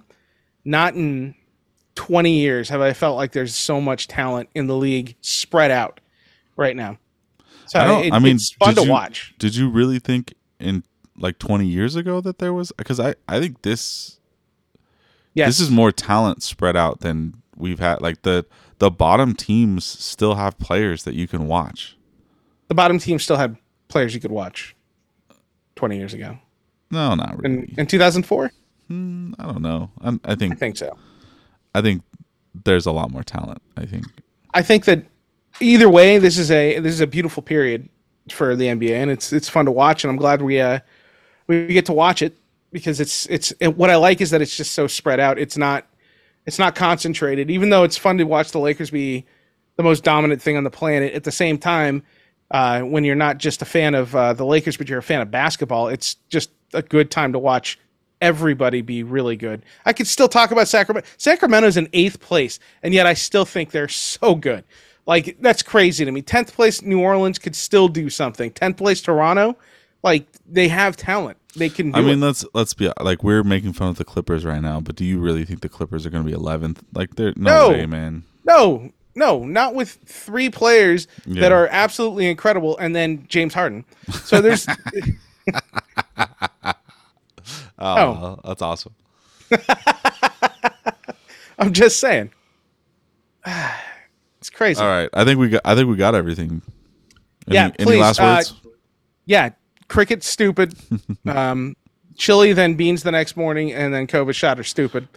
not in 20 years have I felt like there's so much talent in the league spread out right now. So I it- I mean, it's fun to you- watch. Did you really think in like 20 years ago that there was? Because I I think this Yes. this is more talent spread out than we've had. Like the the bottom teams still have players that you can watch. the bottom team still had players you could watch 20 years ago. No, not really. In, in 2004? Mm, I don't know. i I I think think so. I think there's a lot more talent. I think. I think that either way, this is a this is a beautiful period for the NBA, and it's it's fun to watch, and I'm glad we uh we get to watch it because it's it's it, what I like is that it's just so spread out. It's not it's not concentrated, even though it's fun to watch the Lakers be the most dominant thing on the planet. At the same time, uh, when you're not just a fan of uh, the Lakers, but you're a fan of basketball, it's just a good time to watch everybody be really good. I could still talk about Sacramento. Sacramento's in eighth place, and yet I still think they're so good. Like that's crazy to me. Tenth place New Orleans could still do something. Tenth place Toronto, like they have talent. They can. Do I mean, it. let's let's be like we're making fun of the Clippers right now, but do you really think the Clippers are going to be 11th? Like, they're no, No. way, man. no, no, not with three players Yeah. that are absolutely incredible, and then James Harden. So there's. Oh, Oh. that's awesome. I'm just saying. It's crazy. All right, I think we got. I think we got everything. Any, Yeah, any please, last uh. Yeah, cricket's stupid. um, chili, then beans the next morning, and then COVID shot are stupid.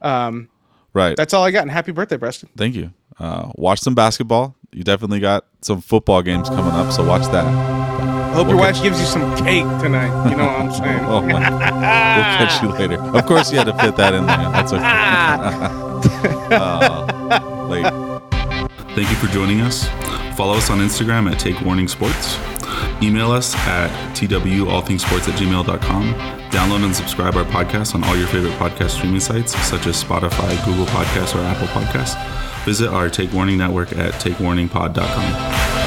Um, right. that's all I got. And happy birthday, Preston. Thank you. Uh, watch some basketball. You definitely got some football games coming up, so watch that. I hope your We'll wife gives you some cake tonight. You know what I'm saying? Oh my. we'll catch you later. Of course, you had to fit that in there. That's okay. uh, late. Thank you for joining us. Follow us on Instagram at Take Warning Sports. Email us at twallthingsports at gmail.com. Download and subscribe our podcast on all your favorite podcast streaming sites, such as Spotify, Google Podcasts, or Apple Podcasts. Visit our Take Warning network at takewarningpod.com.